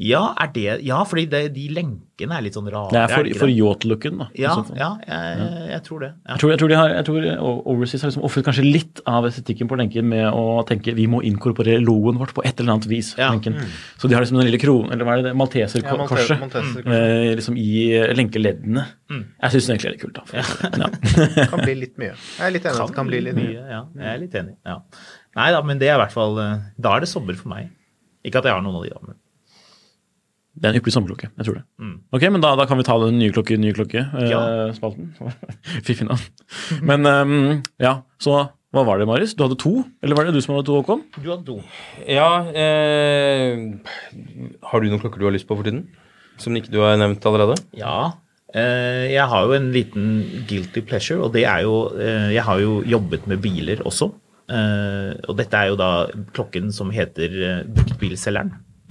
Ja, er det, ja fordi det, de lenkene er litt sånn rare. Det er for, det for yacht-looken, da. Ja, ja jeg, jeg tror det. Ja. Jeg tror, jeg tror, de har, jeg tror Overseas har liksom ofret kanskje litt av estetikken på lenken med å tenke vi må inkorporere logoen vårt på et eller annet vis. Ja. lenken. Så de har liksom den lille kronen, eller hva er det, malteserkorset, Malteserkorset. eh, liksom i lenkeleddene. Jeg syns det egentlig er litt kult, da. Ja. Kan bli litt mye. Jeg er litt enig Kan, kan bli litt mye. Ja, jeg er litt enig. Ja. Nei da, men det er i hvert fall eh, Da er det sommer for meg. Ikke at jeg har noen av de, da. Men. Det er en ypperlig sommerklokke. Jeg tror det. Ok, men da, da kan vi ta den nye klokke, nye klokke-spalten. Fiffig navn. Men um, ja, så hva var det, Marius? Du hadde to? Eller var det du som hadde to, Håkon? Du hadde to. Ja, eh, Har du noen klokker du har lyst på for tiden? Som ikke du har nevnt allerede? Ja. eh, Jeg har jo en liten guilty pleasure, og det er jo eh, Jeg har jo jobbet med biler også. Eh, Og dette er jo da klokken som heter eh,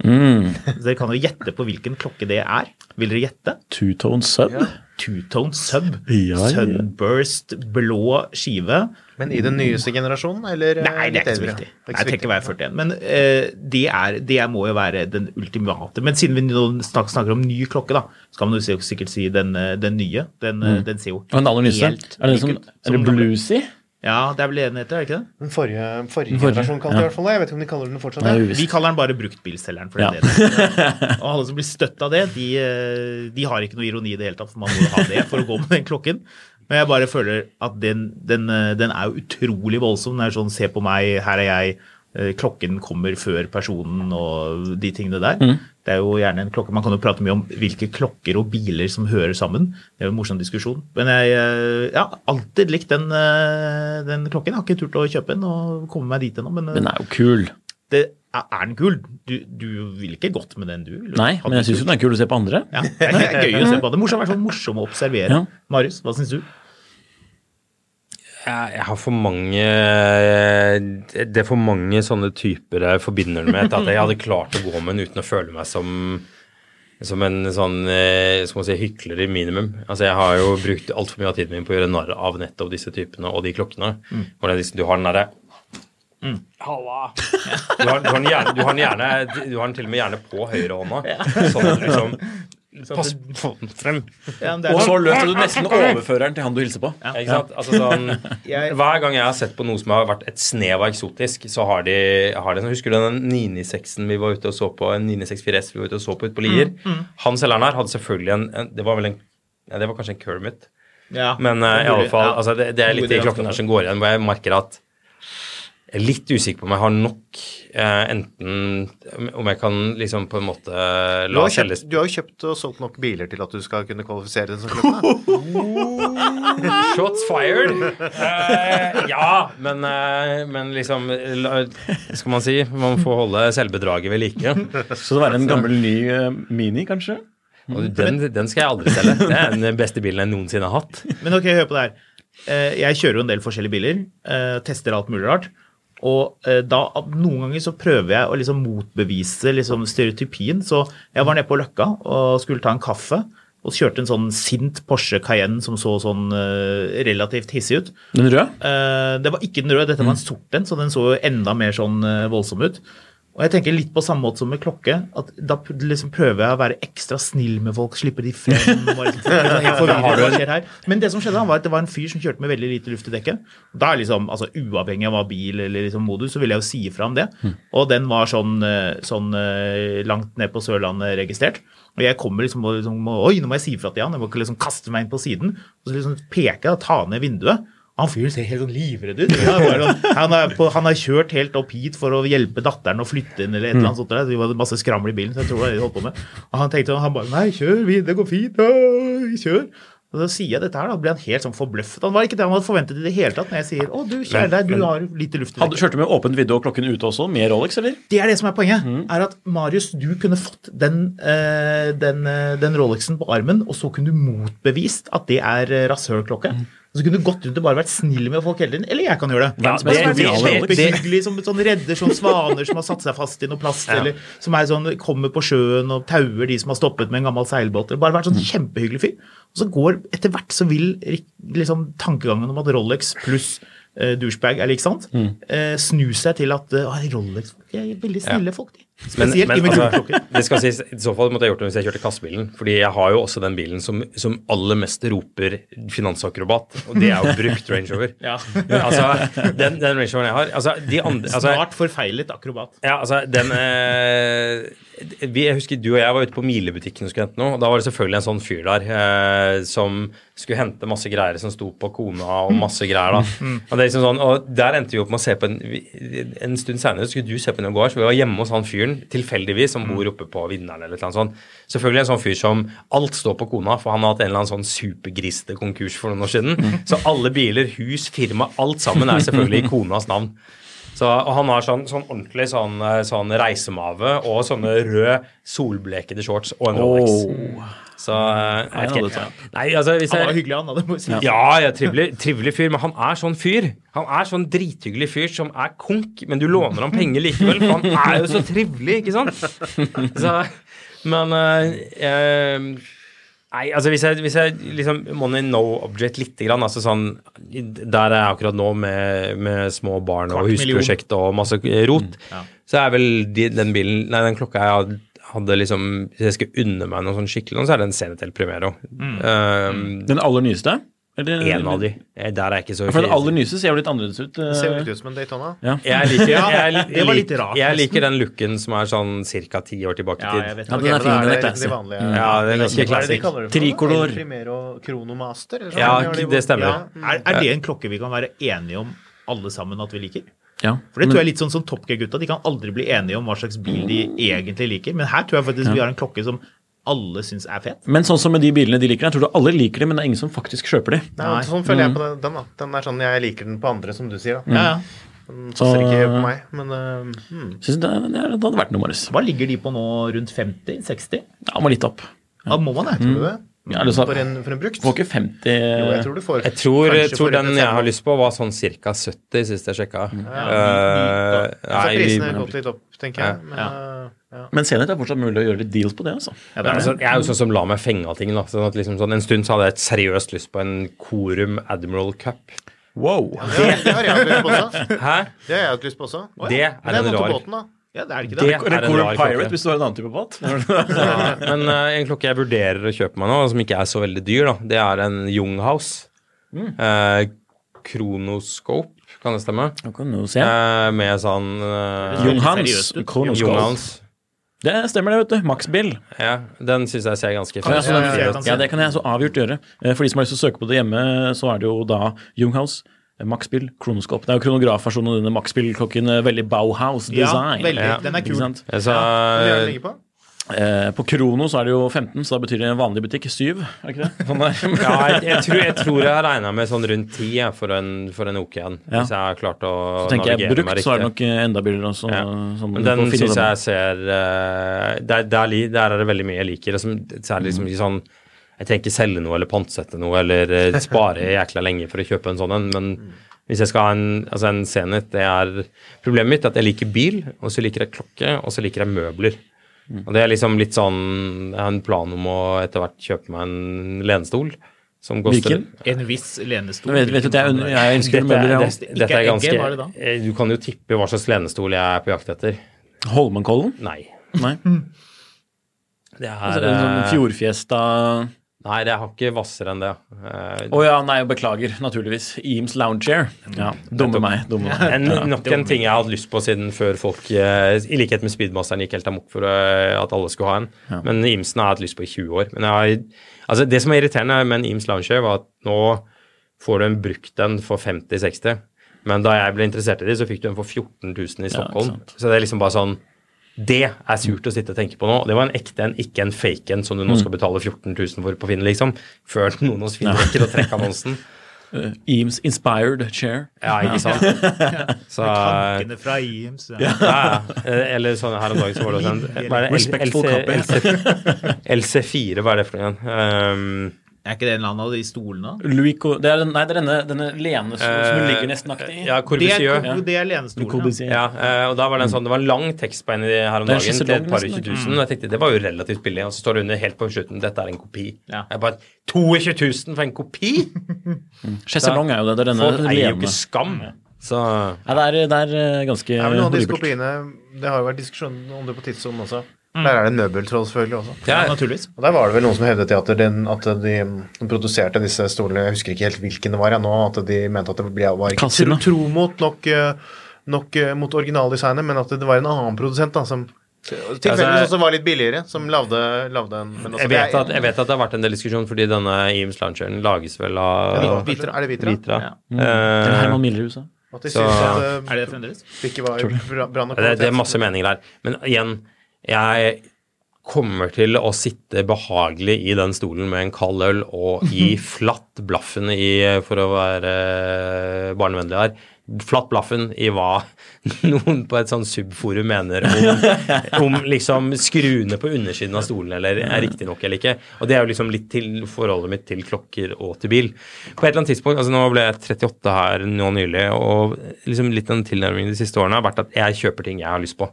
Mm. Så dere kan jo gjette på hvilken klokke det er. Vil dere gjette? Two-tone sub? Two-tone sub. Ja, ja. Sunburst blå skive. Men i den nyeste generasjonen, eller? eh, Nei, det er ikke så viktig. Ikke så er jeg trenger være 41. Men uh, det, er, det må jo være den ultimate. Men siden vi nå snak- snakker om ny klokke, da, så kan man jo sikkert si den, den nye. Den, mm. den ser jo Og den aller nyeste? helt Er det, lik sånn, er det bluesy? Ja, det er vel det den heter, er det ikke det? Den forrige, forrige, Den forrige, generasjon kalte ja. i hvert fall det. Jeg vet ikke om de kaller den fortsatt det. Vi kaller den bare bruktbilselgeren. For Ja. det det. Og alle som blir støtt av det, de, eh, de har ikke noe ironi i det hele tatt, for man må ha det for å gå med den klokken. Men jeg bare føler at den, den, eh, den er jo utrolig voldsom. Den er sånn se på meg, her er jeg, eh, klokken kommer før personen og de tingene der. Mm. Det er jo gjerne en klokke, Man kan jo prate mye om hvilke klokker og biler som hører sammen. Det er jo en morsom diskusjon. Men jeg har ja, har alltid likt den, eh, den klokken. Jeg har ikke turt å kjøpe den og komme meg dit ennå. Men eh, Den er jo kul. det er, den kul? Du, du ville ikke gått med den, du? Vil. Nei, men jeg syns den er kul å se på andre. Ja, det er gøy å se på. Det er morsomt, i hvert fall morsom å observere. Ja. Marius, hva syns du? Jeg, har for mange Det er for mange sånne typer jeg forbinder det med at jeg hadde klart å gå med den uten å føle meg som som en sånn eh, skal man si, hykler i minimum. Altså Jeg har jo brukt altfor mye av tiden min på å gjøre narr av nettopp disse typene og de klokkene. Hvor det er liksom, du har den derre Halla! Du har, du, har den gjerne, du, har den gjerne, du har den til og med gjerne på høyrehånda. Sånn at liksom Pass på den frem. Ja, Og så løper du nesten overføreren til han du hilser på. Ikke sant? Altså sånn, hver gang jeg har sett på noe som har vært et snev av eksotisk, så har de, har de sånn, Husker du den 996-en vi var ute og så på, en 964 S vi var ute og så på ute på Lier? Han selgeren her hadde selvfølgelig en, en Det var vel en ja, Det var kanskje en Kermit. Ja, Men uh, det er i alle fall, ja. altså, det, det er litt i klokken de klokkene der som går igjen, hvor jeg merker at jeg er litt usikker på om jeg har nok eh, enten Om jeg kan liksom på en måte la selges du har jo kjøpt og solgt nok biler til at du skal kunne kvalifisere den som klubb. Shots fired! Eh, ja, men, eh, men liksom la, Skal man si Man får holde selvbedraget ved like. Så det var en gammel ny uh, Mini, kanskje? Og den, den skal jeg aldri selge. Det er den beste bilen jeg noensinne har hatt. Men ok, hør på det her. Eh, Jeg kjører jo en del forskjellige biler. eh, Tester alt mulig rart. Og eh, da, noen ganger så prøver jeg å liksom motbevise liksom stereotypien. Så jeg var nede på Løkka og skulle ta en kaffe. Og kjørte en sånn sint Porsche Cayenne som så sånn eh, relativt hissig ut. Den røde? Eh, det var ikke den røde, dette var en sort en, så den så jo enda mer sånn voldsom ut. Og jeg tenker litt på samme måte som med klokke. at Da liksom prøver jeg å være ekstra snill med folk, slippe de frem. og liksom? Men det som skjedde, var at det var en fyr som kjørte med veldig lite luft i dekket. Da er liksom, altså Uavhengig av hva bil eller liksom modus, så ville jeg jo si ifra om det. Og den var sånn, eh, sånn eh, langt ned på Sørlandet registrert. Og jeg kommer liksom og liksom, Oi, nå må jeg si ifra til han. Jeg må ikke liksom kaste meg inn på siden. Og så liksom peker jeg og tar ned vinduet. Han fyren ser helt sånn livredd ut. Han, sånn, har kjørt helt opp hit for å hjelpe datteren å flytte inn, eller et eller annet sånt. Det var masse skrammel i bilen, så jeg tror de holdt på med. Og han tenkte han bare Nei, kjør, vi, det går fint. Åh, kjør. Og så sier jeg dette her, da blir han helt sånn forbløffet. Han var ikke det han hadde forventet i det hele tatt når jeg sier å, du kjære deg, du har lite luft i dekket. Kjørte du med åpent vindu og klokken ute også, med Rolex, eller? Det er det som er poenget. er at Marius, du kunne fått den, eh, den, eh, den Rolexen på armen, og så kunne du motbevist at det er eh, rasørklokke. Og så kunne du gått rundt og bare vært snill med folk hele tiden. Eller jeg kan gjøre det. Ja, Det det, det, det Rolex. som sånn redder sånn svaner som har satt seg fast i noe plast, eller som er sånn, kommer på sjøen og tauer de som har stoppet med en gammel seilbåt. eller Bare vært sånn kjempehyggelig fyr. Og så går etter hvert så vil liksom tankegangen om at Rolex pluss eh, douchebag er lik sant, eh, snu seg til at eh, Rolex er veldig snille folk, de. Men, Spesielt men altså, det skal sies, I så fall måtte jeg gjort det hvis jeg kjørte kassebilen. Fordi jeg har jo også den bilen som, som aller mest roper finansakrobat, og det er jo brukt Range Rover. Ja. altså, den, den Range Roveren jeg har altså, de andre, altså, Snart forfeilet akrobat. Ja, altså, den eh, vi, Jeg husker du og jeg var ute på Milebutikken og skulle hente noe. og Da var det selvfølgelig en sånn fyr der eh, som skulle hente masse greier som sto på kona og masse greier. da. Og, det er liksom sånn, og der endte vi opp med å se på en En stund senere skulle du se på en gård, går, så vi var hjemme hos han fyren tilfeldigvis som bor oppe på Vinneren eller annet sånt. Selvfølgelig en sånn fyr som alt står på kona, for han har hatt en eller annen sånn supergriste konkurs for noen år siden. Så alle biler, hus, firma, alt sammen er selvfølgelig i konas navn. Så, og han har sånn, sånn ordentlig sånn, eh, sånn reisemave og sånne røde, solblekede shorts og en Rolex. Så eh, jeg vet ikke. Nei, altså hvis Han var hyggelig, han. Hadde, må jeg si. ja, ja, trivelig, trivelig fyr, men han er sånn fyr. Han er sånn drithyggelig fyr som er konk, men du låner ham penger likevel, for han er jo så trivelig, ikke sant? Så, men eh, eh, Nei, altså hvis jeg, hvis jeg liksom Money no object lite grann, altså sånn Der er jeg akkurat nå med, med små barn og husprosjekt og masse rot, så er vel de, den bilen Nei, den klokka jeg hadde, hadde liksom Hvis jeg skulle unne meg noe sånn skikkelig, så er det en Senetel Primero. Um, Den aller nyeste? Eller- en av de. Eh, Der er jeg ikke så For den aller nyeste ser jo litt annerledes ut. Det Ser jo litt ut som en Daytona. Jeg liker, Ja, jeg, det var litt rart, jeg liker den looken som er sånn ca. ti år tilbake i tid. Ja, jeg vet Ja, det. den er fin, den er det vanlige. Ja, den er ganske det det for? Tricolor. Primero Kronomaster? Ja, det stemmer. Ja. Er, er det en klokke vi kan være enige om alle sammen at vi liker? Ja. For det tror jeg er litt sånn som Top Gear-gutta. De kan aldri bli enige om hva slags bil de egentlig liker. Men her tror jeg faktisk vi har en klokke som alle syns er fet. Men sånn som med de bilene de liker, jeg tror du alle liker dem, men det er ingen som faktisk kjøper dem. Nei, sånn føler jeg på den, den, da. Den er sånn jeg liker den på andre, som du sier. da. Ja, ja. Den passer ikke på meg, men uh, hmm. Syns det, det, hadde vært noe, Marius. Hva ligger de på nå? Rundt 50? 60? Ja, må litt opp. Da må man det. Tror du det? Ja, så, for, en, for en brukt? Får ikke 50 Jo, jeg tror du får Jeg tror, jeg tror den jeg har lyst på, var sånn ca. 70 sist jeg sjekka. Ja, uh, Så nei, prisene har gått litt opp, tenker jeg. Men, eh, ja. Men senere er det fortsatt mulig å gjøre litt deals på det, altså. Ja, det er Altså, jeg er jo sånn som lar meg fenge av ting. Da. Sånn at liksom, sånn, en stund så hadde jeg et seriøst lyst på en Corum Admiral Cup. Wow! Det, det har jeg hatt lyst på også. Hæ? Det har jeg hatt lyst på også. Det er det er en rar Båten, da. Ja, det er ikke Det det. er en rar Pirate, klokke. hvis du har en annen type båt. Ja, men uh, en klokke jeg vurderer å kjøpe meg nå, som ikke er så veldig dyr, da, det er en Junghouse. Uh, kronoscope, kan det stemme? Kan du se. Eh, med sånn uh, Junghans. Kronoscope. Det stemmer det, vet du. Max Bill. Ja, den syns jeg ser ganske Ja, fin ut. ja, ja, ja, det kan jeg så avgjort gjøre. Eh, For de som har lyst til å søke på det hjemme, så er det jo da Junghouse, eh, Max Bill, kronoskop. Det er jo kronografversjonen av denne Max Bill-klokken. eh, Veldig Bauhaus-design. Ja, veldig. Ja. Den er kul. Ja, Så, ligger på? Eh, på Krono så er det jo 15, så da betyr det en vanlig butikk 7, er det ikke det? Sånn ja, jeg, jeg, tror, jeg tror jeg har regna med sånn rundt ti jeg, for en, for en OK en. Ja. Hvis jeg har klart å Så tenker jeg navigere meg brukt, så er det nok eh, enda billigere også. Ja. sånn den syns jeg ser uh, der, der, der er det veldig mye jeg liker. Som, særlig liksom i sånn Jeg trenger ikke selge noe eller pantsette noe eller eh, spare jækla lenge for å kjøpe en sånn en, men hvis jeg skal ha en, altså en Zenit, det er Problemet mitt er at jeg liker bil, og så liker jeg klokke, og så liker jeg møbler. Og det er liksom litt sånn Jeg har en plan om å etter hvert kjøpe meg en lenestol. Som Hvilken? En viss lenestol. Jeg vet, vet du, jeg, jeg ønsker dette, møbler, ja. jeg det, dette er ganske eh, Du kan jo tippe hva slags lenestol jeg er på jakt etter. Holmenkollen? Nei. Nei. Det Altså, er en sånn eh, Fjordfiesta Nei, det har ikke hvassere enn det. Eh, oh, ja, nei, beklager, naturligvis. Eames Lounge Chair. Ja, dumme meg. Dumme meg. En, nok en ting jeg har hatt lyst på siden før folk, eh, i likhet med Speedmasteren, gikk helt amok for eh, at alle skulle ha en. Men Eamesen har jeg hatt lyst på i 20 år. Men jeg altså det som er irriterende med en Eames Lounge, var at nå får du en brukt en for 50-60. Men da jeg ble interessert i det, så fikk du en for 14 000 i Stockholm. så det er liksom bare sånn Det er surt å sitte og tenke på nå. Det var en ekte en, ikke en fake en som du nå skal betale 14 000 for på Finn, liksom. Før noen hos Finn rekker å trekke annonsen. Uh, Eames Inspired Chair. Ja, ikke sant? Så, Tankene fra Eames. Ja. ja. Eh, Eller sånn her om dagen så var det sånn er? Respectful copy. LC, LC4, hva er det for noe igjen? Um, Er ikke det en eller annen av de stolene? Louis det er, nei, det er denne, denne lenestolen som som du ligger nesten aktig i. ja, er, Corbusier. Det, det er lenestolen. Corbusier. Ja, eh, og da var det en sånn, det var en lang tekst på en i- her om er dagen til et par og nesten, 20 000. Og jeg tenkte det var jo relativt billig, og så står det under helt på slutten dette er en kopi. Ja. Jeg bare 22 000 for en kopi?! Chesselong er jo det. Det er denne Folk eier jo ikke skam. Så Ja, det er, det er eh, ganske Det er vel noen av disse horribelt. kopiene Det har jo vært diskusjon om det på tidssonen også. Der er det en møbeltroll selvfølgelig også. Ja, naturligvis. Og Der var det vel noen som hevdet at, den, at de, de produserte disse stolene Jeg husker ikke helt hvilken det var jeg nå, at de mente at det ble, var ikke tro, tro mot nok, eh, nok eh, mot originaldesignet, men at det var en annen produsent da, som tilfeldigvis Altså, også var litt billigere, som lagde, lagde en jeg, vet at, jeg vet at det har vært en del diskusjon, fordi denne Eames Launcheren lages vel av Ja, Vitra, er det Vitra? Vitra. Ja. Det er Eh, Herman Miller. At de Så- at Er det det fremdeles? det ikke var bra, bra nok det, det er masse meninger der. Men igjen, jeg kommer til å sitte behagelig i den stolen med en kald øl og gi flatt blaffen i, for å være eh, barnevennlig her, flatt blaffen i hva noen på et sånn subforum mener om, om liksom skruene på undersiden av stolen eller er riktig nok eller ikke. Og det er jo liksom litt til forholdet mitt til klokker og til bil. På et eller annet tidspunkt, altså nå ble jeg 38 her nå nylig, og liksom litt den tilnærmingen de siste årene har vært at jeg kjøper ting jeg har lyst på.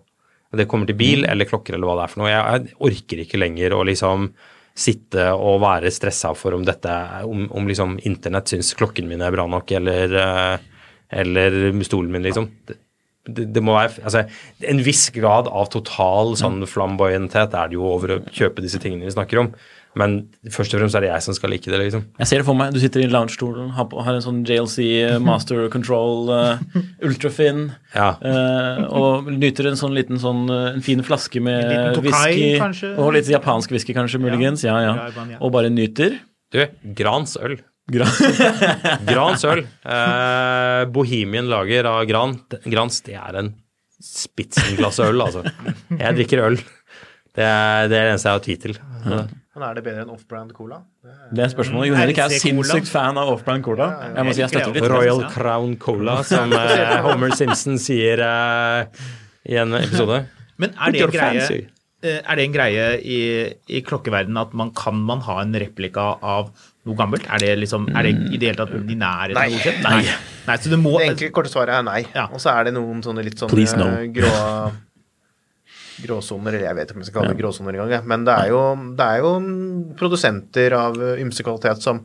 Det kommer til bil eller klokker eller hva det er for noe. Jeg, jeg orker ikke lenger å liksom sitte og være stressa for om dette om, om liksom internett syns klokken min er bra nok, eller, eh, eller stolen min, liksom. Det, det, det må være altså, En viss grad av total sånn flamboyanthet er det jo over å kjøpe disse tingene vi snakker om. Men først og fremst er det jeg som skal like det, liksom. Jeg ser det for meg. Du sitter i lounge-stolen, har, har en sånn JLC eh, Master Control uh, Ultrafin, Ja. uh, og nyter en sånn liten sånn en fin flaske med whisky. Og litt japansk whisky, kanskje, muligens. Ja, ja. Ja. Og bare nyter. Du, Grans øl. Gra- Grans øl. Eh, Bohemian lager av Gran. Grans, det er en spitsenklasse øl, altså. Jeg drikker øl. Det er det, er det eneste jeg har tid til. Men er det bedre enn off-brand cola? Det er spørsmålet. Jon Henrik er sinnssykt fan av off-brand cola. Jeg må si jeg støtter litt. Royal Crown Cola, som eh, Homer Simpson sier eh, i en episode. Men er det, en greie, eh, er det en greie i, i klokkeverdenen at man kan man ha en replika av noe gammelt? Er det liksom, er det i det hele tatt de nære Nei. Nei. Nei, så det må Det enkle korte svaret er nei. Ja. Og så er det noen sånne litt sånne no. grå gråsoner, eller jeg vet ikke om jeg skal kalle det gråsoner engang, men det er, jo, det er jo produsenter av eh, ymse kvalitet som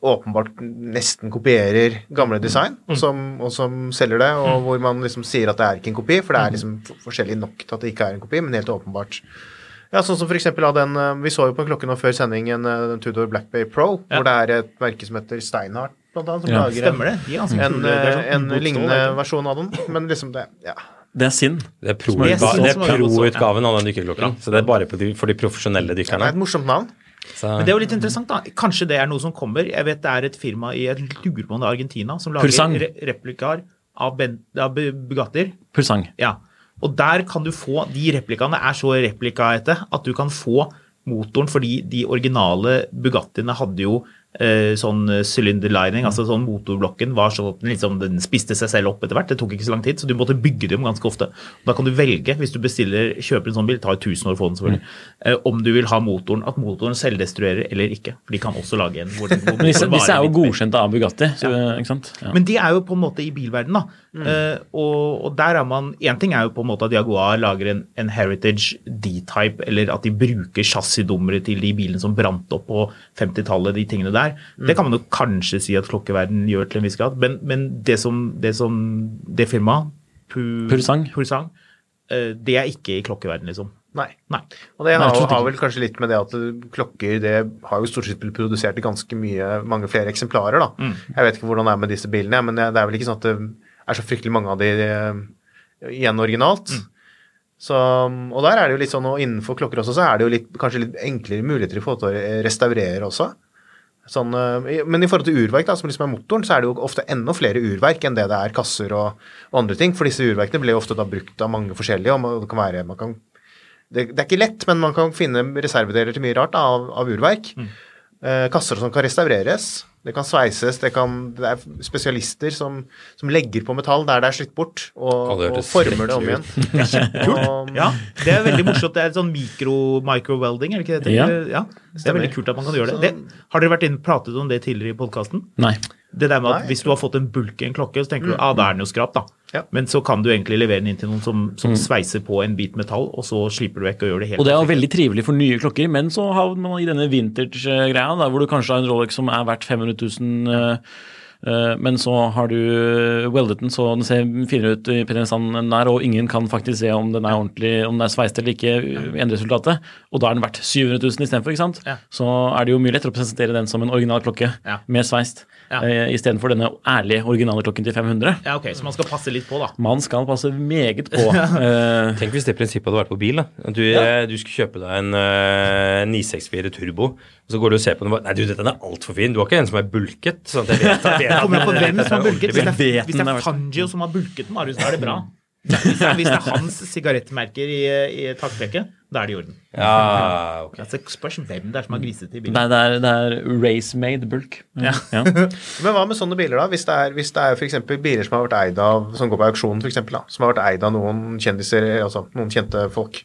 åpenbart nesten kopierer gamle design, og, som, og som selger det, og hvor man liksom sier at det er ikke en kopi, for det er liksom forskjellig nok til at det ikke er en kopi, men helt åpenbart. Ja, sånn som for eksempel av den, eh, Vi så jo på klokken nå før sendingen eh, den Tudor Black Bay Pro, Ja. hvor det er et merke som heter Steinhardt, blant annet, som Ja. lager en, en, sånn en lignende det ikke? versjon av den. Men liksom det Ja. Det er sinn. Det er pro-utgaven av den dykkerklokken. Så det er bare på de, for de profesjonelle dykkerne. Det er et morsomt navn. Så, Men det er jo litt interessant, da. Kanskje det er noe som kommer. Jeg vet det er et firma i jeg lurer på om det er Argentina som lager Pursang. re replikaer av, ben, av Bu- Bugattier. Pursang. Ja. Og der kan du få De replikaene er så replikaete at du kan få motoren fordi de originale Bugattiene hadde jo sånn sylinderlining, altså sånn motorblokken var sånn at den liksom, den spiste seg selv opp etter hvert. Det tok ikke så lang tid, så du måtte bygge dem ganske ofte. Da kan du velge, hvis du bestiller, kjøper en sånn bil, det tar 1000 år å få den selvfølgelig, eh, om du vil ha motoren, at motoren selvdestruerer eller ikke. For de kan også lage en hvor, hvor Men disse, disse er jo godkjent av Bugatti, så, ikke sant? Ja. Men de er jo på en måte i bilverden da. Eh, og, og der er man En ting er jo på en måte at Jaguar lager en, en Heritage D-type, eller at de bruker chassisdummere til de bilene som brant opp på 50-tallet, de tingene der. Det kan man jo kanskje si at klokkeverden gjør til en viss grad. Men, men det som det, som, det firmaet, Pursang. Pursang eh, det er ikke i klokkeverden, liksom. Nei. Nei. Og det har, har vel kanskje litt med det at klokker det har jo stort sett blitt produsert i ganske mye, mange flere eksemplarer. da. Jeg vet ikke hvordan det er med disse bilene, men det er vel ikke sånn at det er så fryktelig mange av de eh, igjen originalt. Så, og der er det jo litt sånn, og innenfor klokker også, så er det jo litt, kanskje litt enklere muligheter i forhold til å restaurere også. Sånn, eh, men i forhold til urverk, da, som liksom er motoren, så er det jo ofte enda flere urverk enn det det er kasser og, og andre ting. For disse urverkene blir jo ofte da brukt av mange forskjellige, og man- det kan være man kan det, det er ikke lett, men man kan finne reservedeler til mye rart da, av, av urverk. Eh, kasser som kan restaureres. Det kan sveises. Det, kan, det er spesialister som, som legger på metall der det er slitt bort, og, og former det om igjen. Og, Ja, det er veldig morsomt. Det er sånn mikro, micro-welding, er det ikke det? Ja. ja. Det er veldig kult at man kan gjøre det. det har dere vært inne pratet om det tidligere i podkasten? Nei. Det der med at Nei. Hvis du har fått en bulk i en klokke, så tenker du ah, da er den jo skrap. da. Ja. Men så kan du egentlig levere den inn til noen som, som sveiser på en bit metall, og så slipper du vekk og gjør det helt Og det er jo veldig trivelig for nye klokker, men så har man i denne vintage-greia, hvor du kanskje har en Rolex som er verdt 500 000, eh, eh, men så har du weldet den så den ser finere ut i penisen enn den er, og ingen kan faktisk se om den er ordentlig, om den er sveist eller ikke enderesultatet. Og da er den verdt 700 000 istedenfor, ikke sant? Ja. Så er det jo mye lettere å presentere den som en original klokke Ja. med sveist, Ja. eh, istedenfor denne ærlige originale klokken til 500. Ja, ok, Så man skal passe litt på, da. Man skal passe meget på. eh, Tenk hvis det prinsippet hadde vært på bil. da. Du, ja. du skulle kjøpe deg en uh, 964 Turbo, og så går du og ser på den og bare Nei, du, den er altfor fin. Du har ikke en som er bulket? sånn at jeg vet, jeg Kommer på hvem som har bulket. Hvis det er, hvis det er Fangio som har bulket den, Marius, da er det bra. Hvis det er, hvis det er hans sigarettmerker i, i taktrekket, da er det i orden. Ja, ok. Altså, spørs hvem det er som har grisete i bilen. Nei, det er, det er race-made bulk. Ja. Ja. Men hva med sånne biler, da? Hvis det er, hvis det er eksempel biler som har vært eid av som går på auksjon, for eksempel, da, som har vært eid av noen kjendiser, altså noen kjente folk.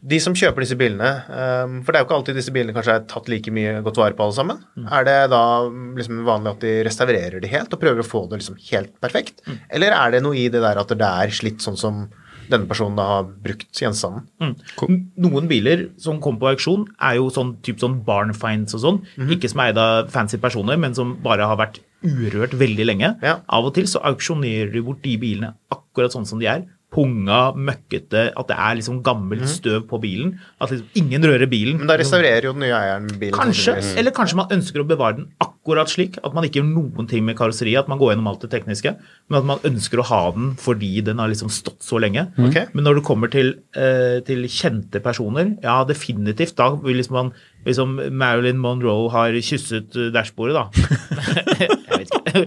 De som kjøper disse bilene, ehm, for det er jo ikke alltid disse bilene kanskje er tatt like mye godt vare på alle sammen. Er det da liksom vanlig at de restaurerer de helt og prøver å få det liksom helt perfekt? Eller er det noe i det der at det er slitt sånn som denne personen da har brukt gjenstanden? Mm. Noen biler som kommer på auksjon, er jo sånn type sånn barn finds og sånn. Ikke som er eid av fancy personer, men som bare har vært urørt veldig lenge. Ja. Av og til så auksjonerer du bort de bilene akkurat sånn som de er. Punga, møkkete, at det er liksom gammelt støv på bilen. At liksom ingen rører bilen. Men da restaurerer jo den nye eieren bilen. Kanskje, eller kanskje man ønsker å bevare den akkurat slik. At man ikke gjør noen ting med karosseriet, at man går gjennom alt det tekniske. Men at man ønsker å ha den fordi den har liksom stått så lenge. Okay. Men når det kommer til, eh, til kjente personer, ja, definitivt. Da vil liksom man liksom Marilyn Monroe har kysset eh, dashbordet, da. Jeg vet ikke.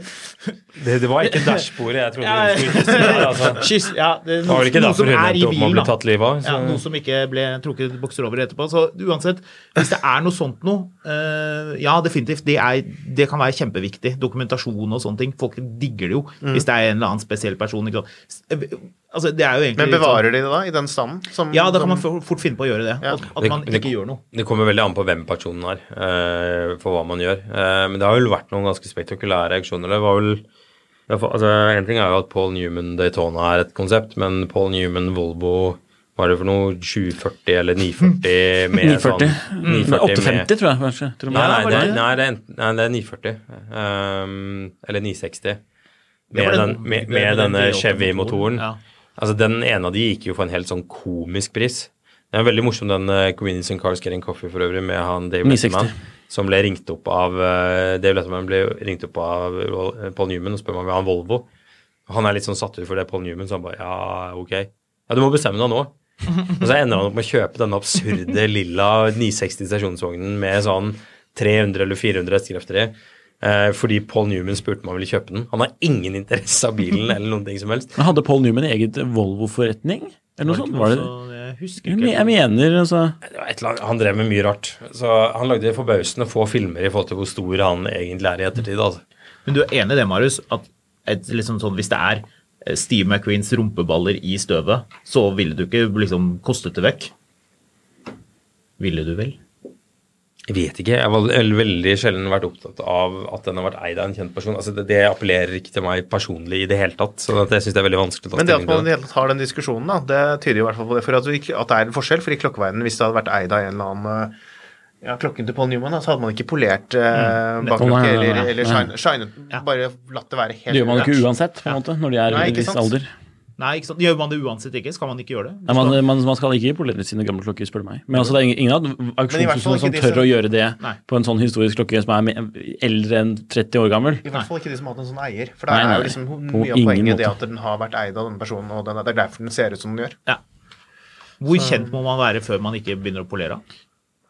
Det, det var ikke dashbordet jeg trodde hun skulle kysse. Altså. Kyss, ja, det, noe, var vel ikke derfor som hun endte opp med å bli tatt livet av. Ja, noe som ikke ble trukket bokser over etterpå. Så uansett, hvis det er noe sånt noe, uh, ja, definitivt. Det, er, det kan være kjempeviktig. Dokumentasjon og sånne ting. Folk digger det jo hvis det er en eller annen spesiell person. Ikke sant? Altså, det er jo Men sånn- bevarer de det da, i den standen? Som, Ja, da kan man fort finne på å gjøre det. Ja. At, at man ikke gjør noe. Det kommer veldig an på hvem personen er, uh, for hva man gjør. Uh, men det har vel vært noen ganske spektakulære auksjoner. Det var vel det var- altså, En ting er jo at Paul Newman Daytona er et konsept, men Paul Newman Volvo Hva er det for noe? 740 eller 940 med 940. sånn Mm, 940 850, tror jeg kanskje. Nei, nei, det, det nei, det er, nei, det er 940. Um, eller 960. Med, den- den, med, med med denne Chevy-motoren. ja. Altså, den ene av de gikk jo for en helt sånn komisk pris. Det er veldig morsom den uh, Communities and Cars Getting Coffee for øvrig, med han Dave Letterman, som ble ringt opp av uh, Dave Letterman ble ringt opp av uh, Paul Newman og spør om han vil ha en Volvo. Han er litt sånn satt ut for det, Paul Newman, så han bare ja, ok. Ja, du må bestemme deg nå. Og så ender han opp med å kjøpe denne absurde lilla 960 stasjonsvognen med sånn 300 eller 400 hestekrefter i. eh, fordi Paul Newman spurte om han ville kjøpe den. Han har ingen interesse av bilen eller noen ting som helst. Men Hadde Paul Newman eget Volvo-forretning? Eller noe sånt? Var det? Så jeg husker ikke. jeg mener altså Det var et eller annet, han drev med mye rart. Så han lagde forbausende få filmer i forhold til hvor stor han egentlig er i ettertid. altså. Men du er enig i det, Marius, at et, liksom sånn, hvis det er eh, Steve McQueens rumpeballer i støvet, så ville du ikke liksom kostet det vekk? Ville du vel? Jeg vet ikke. Jeg har veldig sjelden vært opptatt av at den har vært eid av en kjent person. Altså det, det appellerer ikke til meg personlig i det hele tatt. Så at jeg syns det er veldig vanskelig å ta Men det at man i det har den diskusjonen, da, det tyder jo i hvert fall på det. For at, ikke, at det er en forskjell. For i klokkeverdenen, hvis det hadde vært eid av en eller annen eh, ja, klokken til Paul Newman, da, så hadde man ikke polert eh, nei, nei, eller, shinet, shine. Bare latt det være helt Det gjør man jo ikke uansett, på en måte, når de er i en viss alder. Nei, ikke sant? Gjør man det uansett ikke? Skal man ikke gjøre det? Nei, man, man, man skal ikke polere sine gamle klokker, spør du meg. Men altså, det er ingen- ingen av auksjonshusene som tør som- å gjøre det Nei. på en sånn historisk klokke som er eldre enn 30 år gammel. I hvert fall ikke de som har hatt en sånn eier. For det er jo liksom mye av poenget poenget det at den har vært eid av denne personen, og den, det er derfor den ser ut som den gjør. Ja. Hvor kjent må man være før man ikke begynner å polere?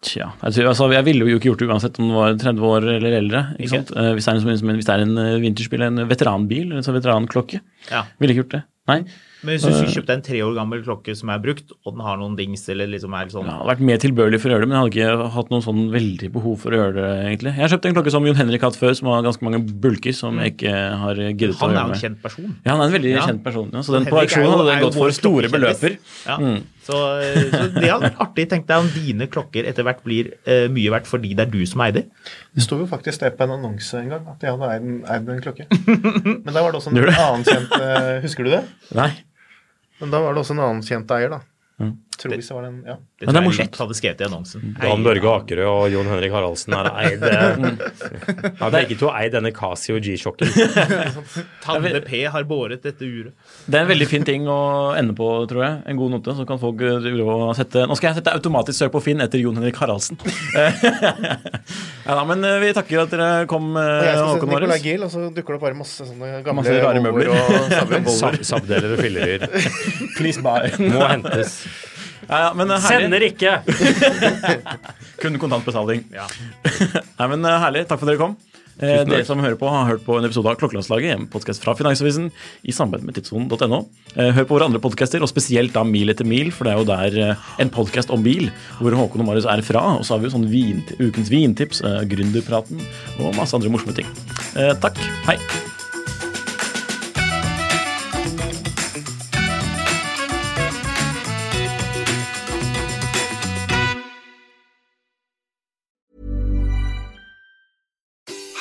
Tja, jeg, altså, jeg ville jo ikke gjort det uansett om den var 30 år eller eldre. Ikke Ikke? sant? Eh, hvis, det er en, en- hvis det er en eh, vinterspill, en veteranbil, en sånn veteranklokke, Ja. ville ikke gjort det. Nei. Men hvis du kjøpte en tre år gammel klokke som er brukt, og den har noen dings eller liksom er sånn Jeg hadde vært mer tilbørlig for å gjøre det, men jeg hadde ikke hatt noen sånn veldig behov for å gjøre det, egentlig. Jeg har kjøpt en klokke som Jon Henrik har hatt før, som har ganske mange bulker, som jeg ikke har giddet å gjøre med. Han er jo en kjent person. Ja, han er en veldig Ja. kjent person. Ja. Så den på Henrik auksjon jo- hadde den gått for store beløper. Ja. Mm. Så, eh, så det hadde vært artig. Tenk deg om dine klokker etter hvert blir uh, mye verdt fordi det er du som eier dem. Det sto jo faktisk det på en annonse en gang, at jeg hadde eid en, eid en klokke. Men da var det også en annen kjent eh, Husker du det? Nei. Men da var det også en annen kjent eier, da. Mm. Tror det var den, ja. Det Men det er morsomt. Hadde skrevet i annonsen. Dan Børge Akerø og Jon Henrik Haraldsen har eid eh, Har begge to eid denne Casio G-sjokken. Tande P har båret dette uret. Det er en veldig fin ting å ende på, tror jeg. En god note. Så kan folk eh, sette Nå skal jeg sette automatisk søk på Finn etter Jon Henrik Haraldsen. ja, da, men eh, vi takker at dere kom, Og jeg skal sette Nicolai Gill, og så dukker det opp bare masse sånne gamle Masse rare møbler. og. Sabdeler og fillerier. Please buy. Må hentes. Ja, ja, men eh. Sender ikke! Kun kontantbetaling. Nei, men eh, Herlig. Takk for at dere kom. Eh, dere som hører på, har hørt på en episode av Klokkelandslaget, en podkast fra Finansavisen i samarbeid med tidssonen.no. Eh, hør på våre andre podkaster, og spesielt da Mil etter mil, for det er jo der eh, en podkast om bil hvor Håkon og Marius er fra. Og så har vi jo sånn vin, ukens vintips, eh, gründerpraten og masse andre morsomme ting. Eh, takk. Hei.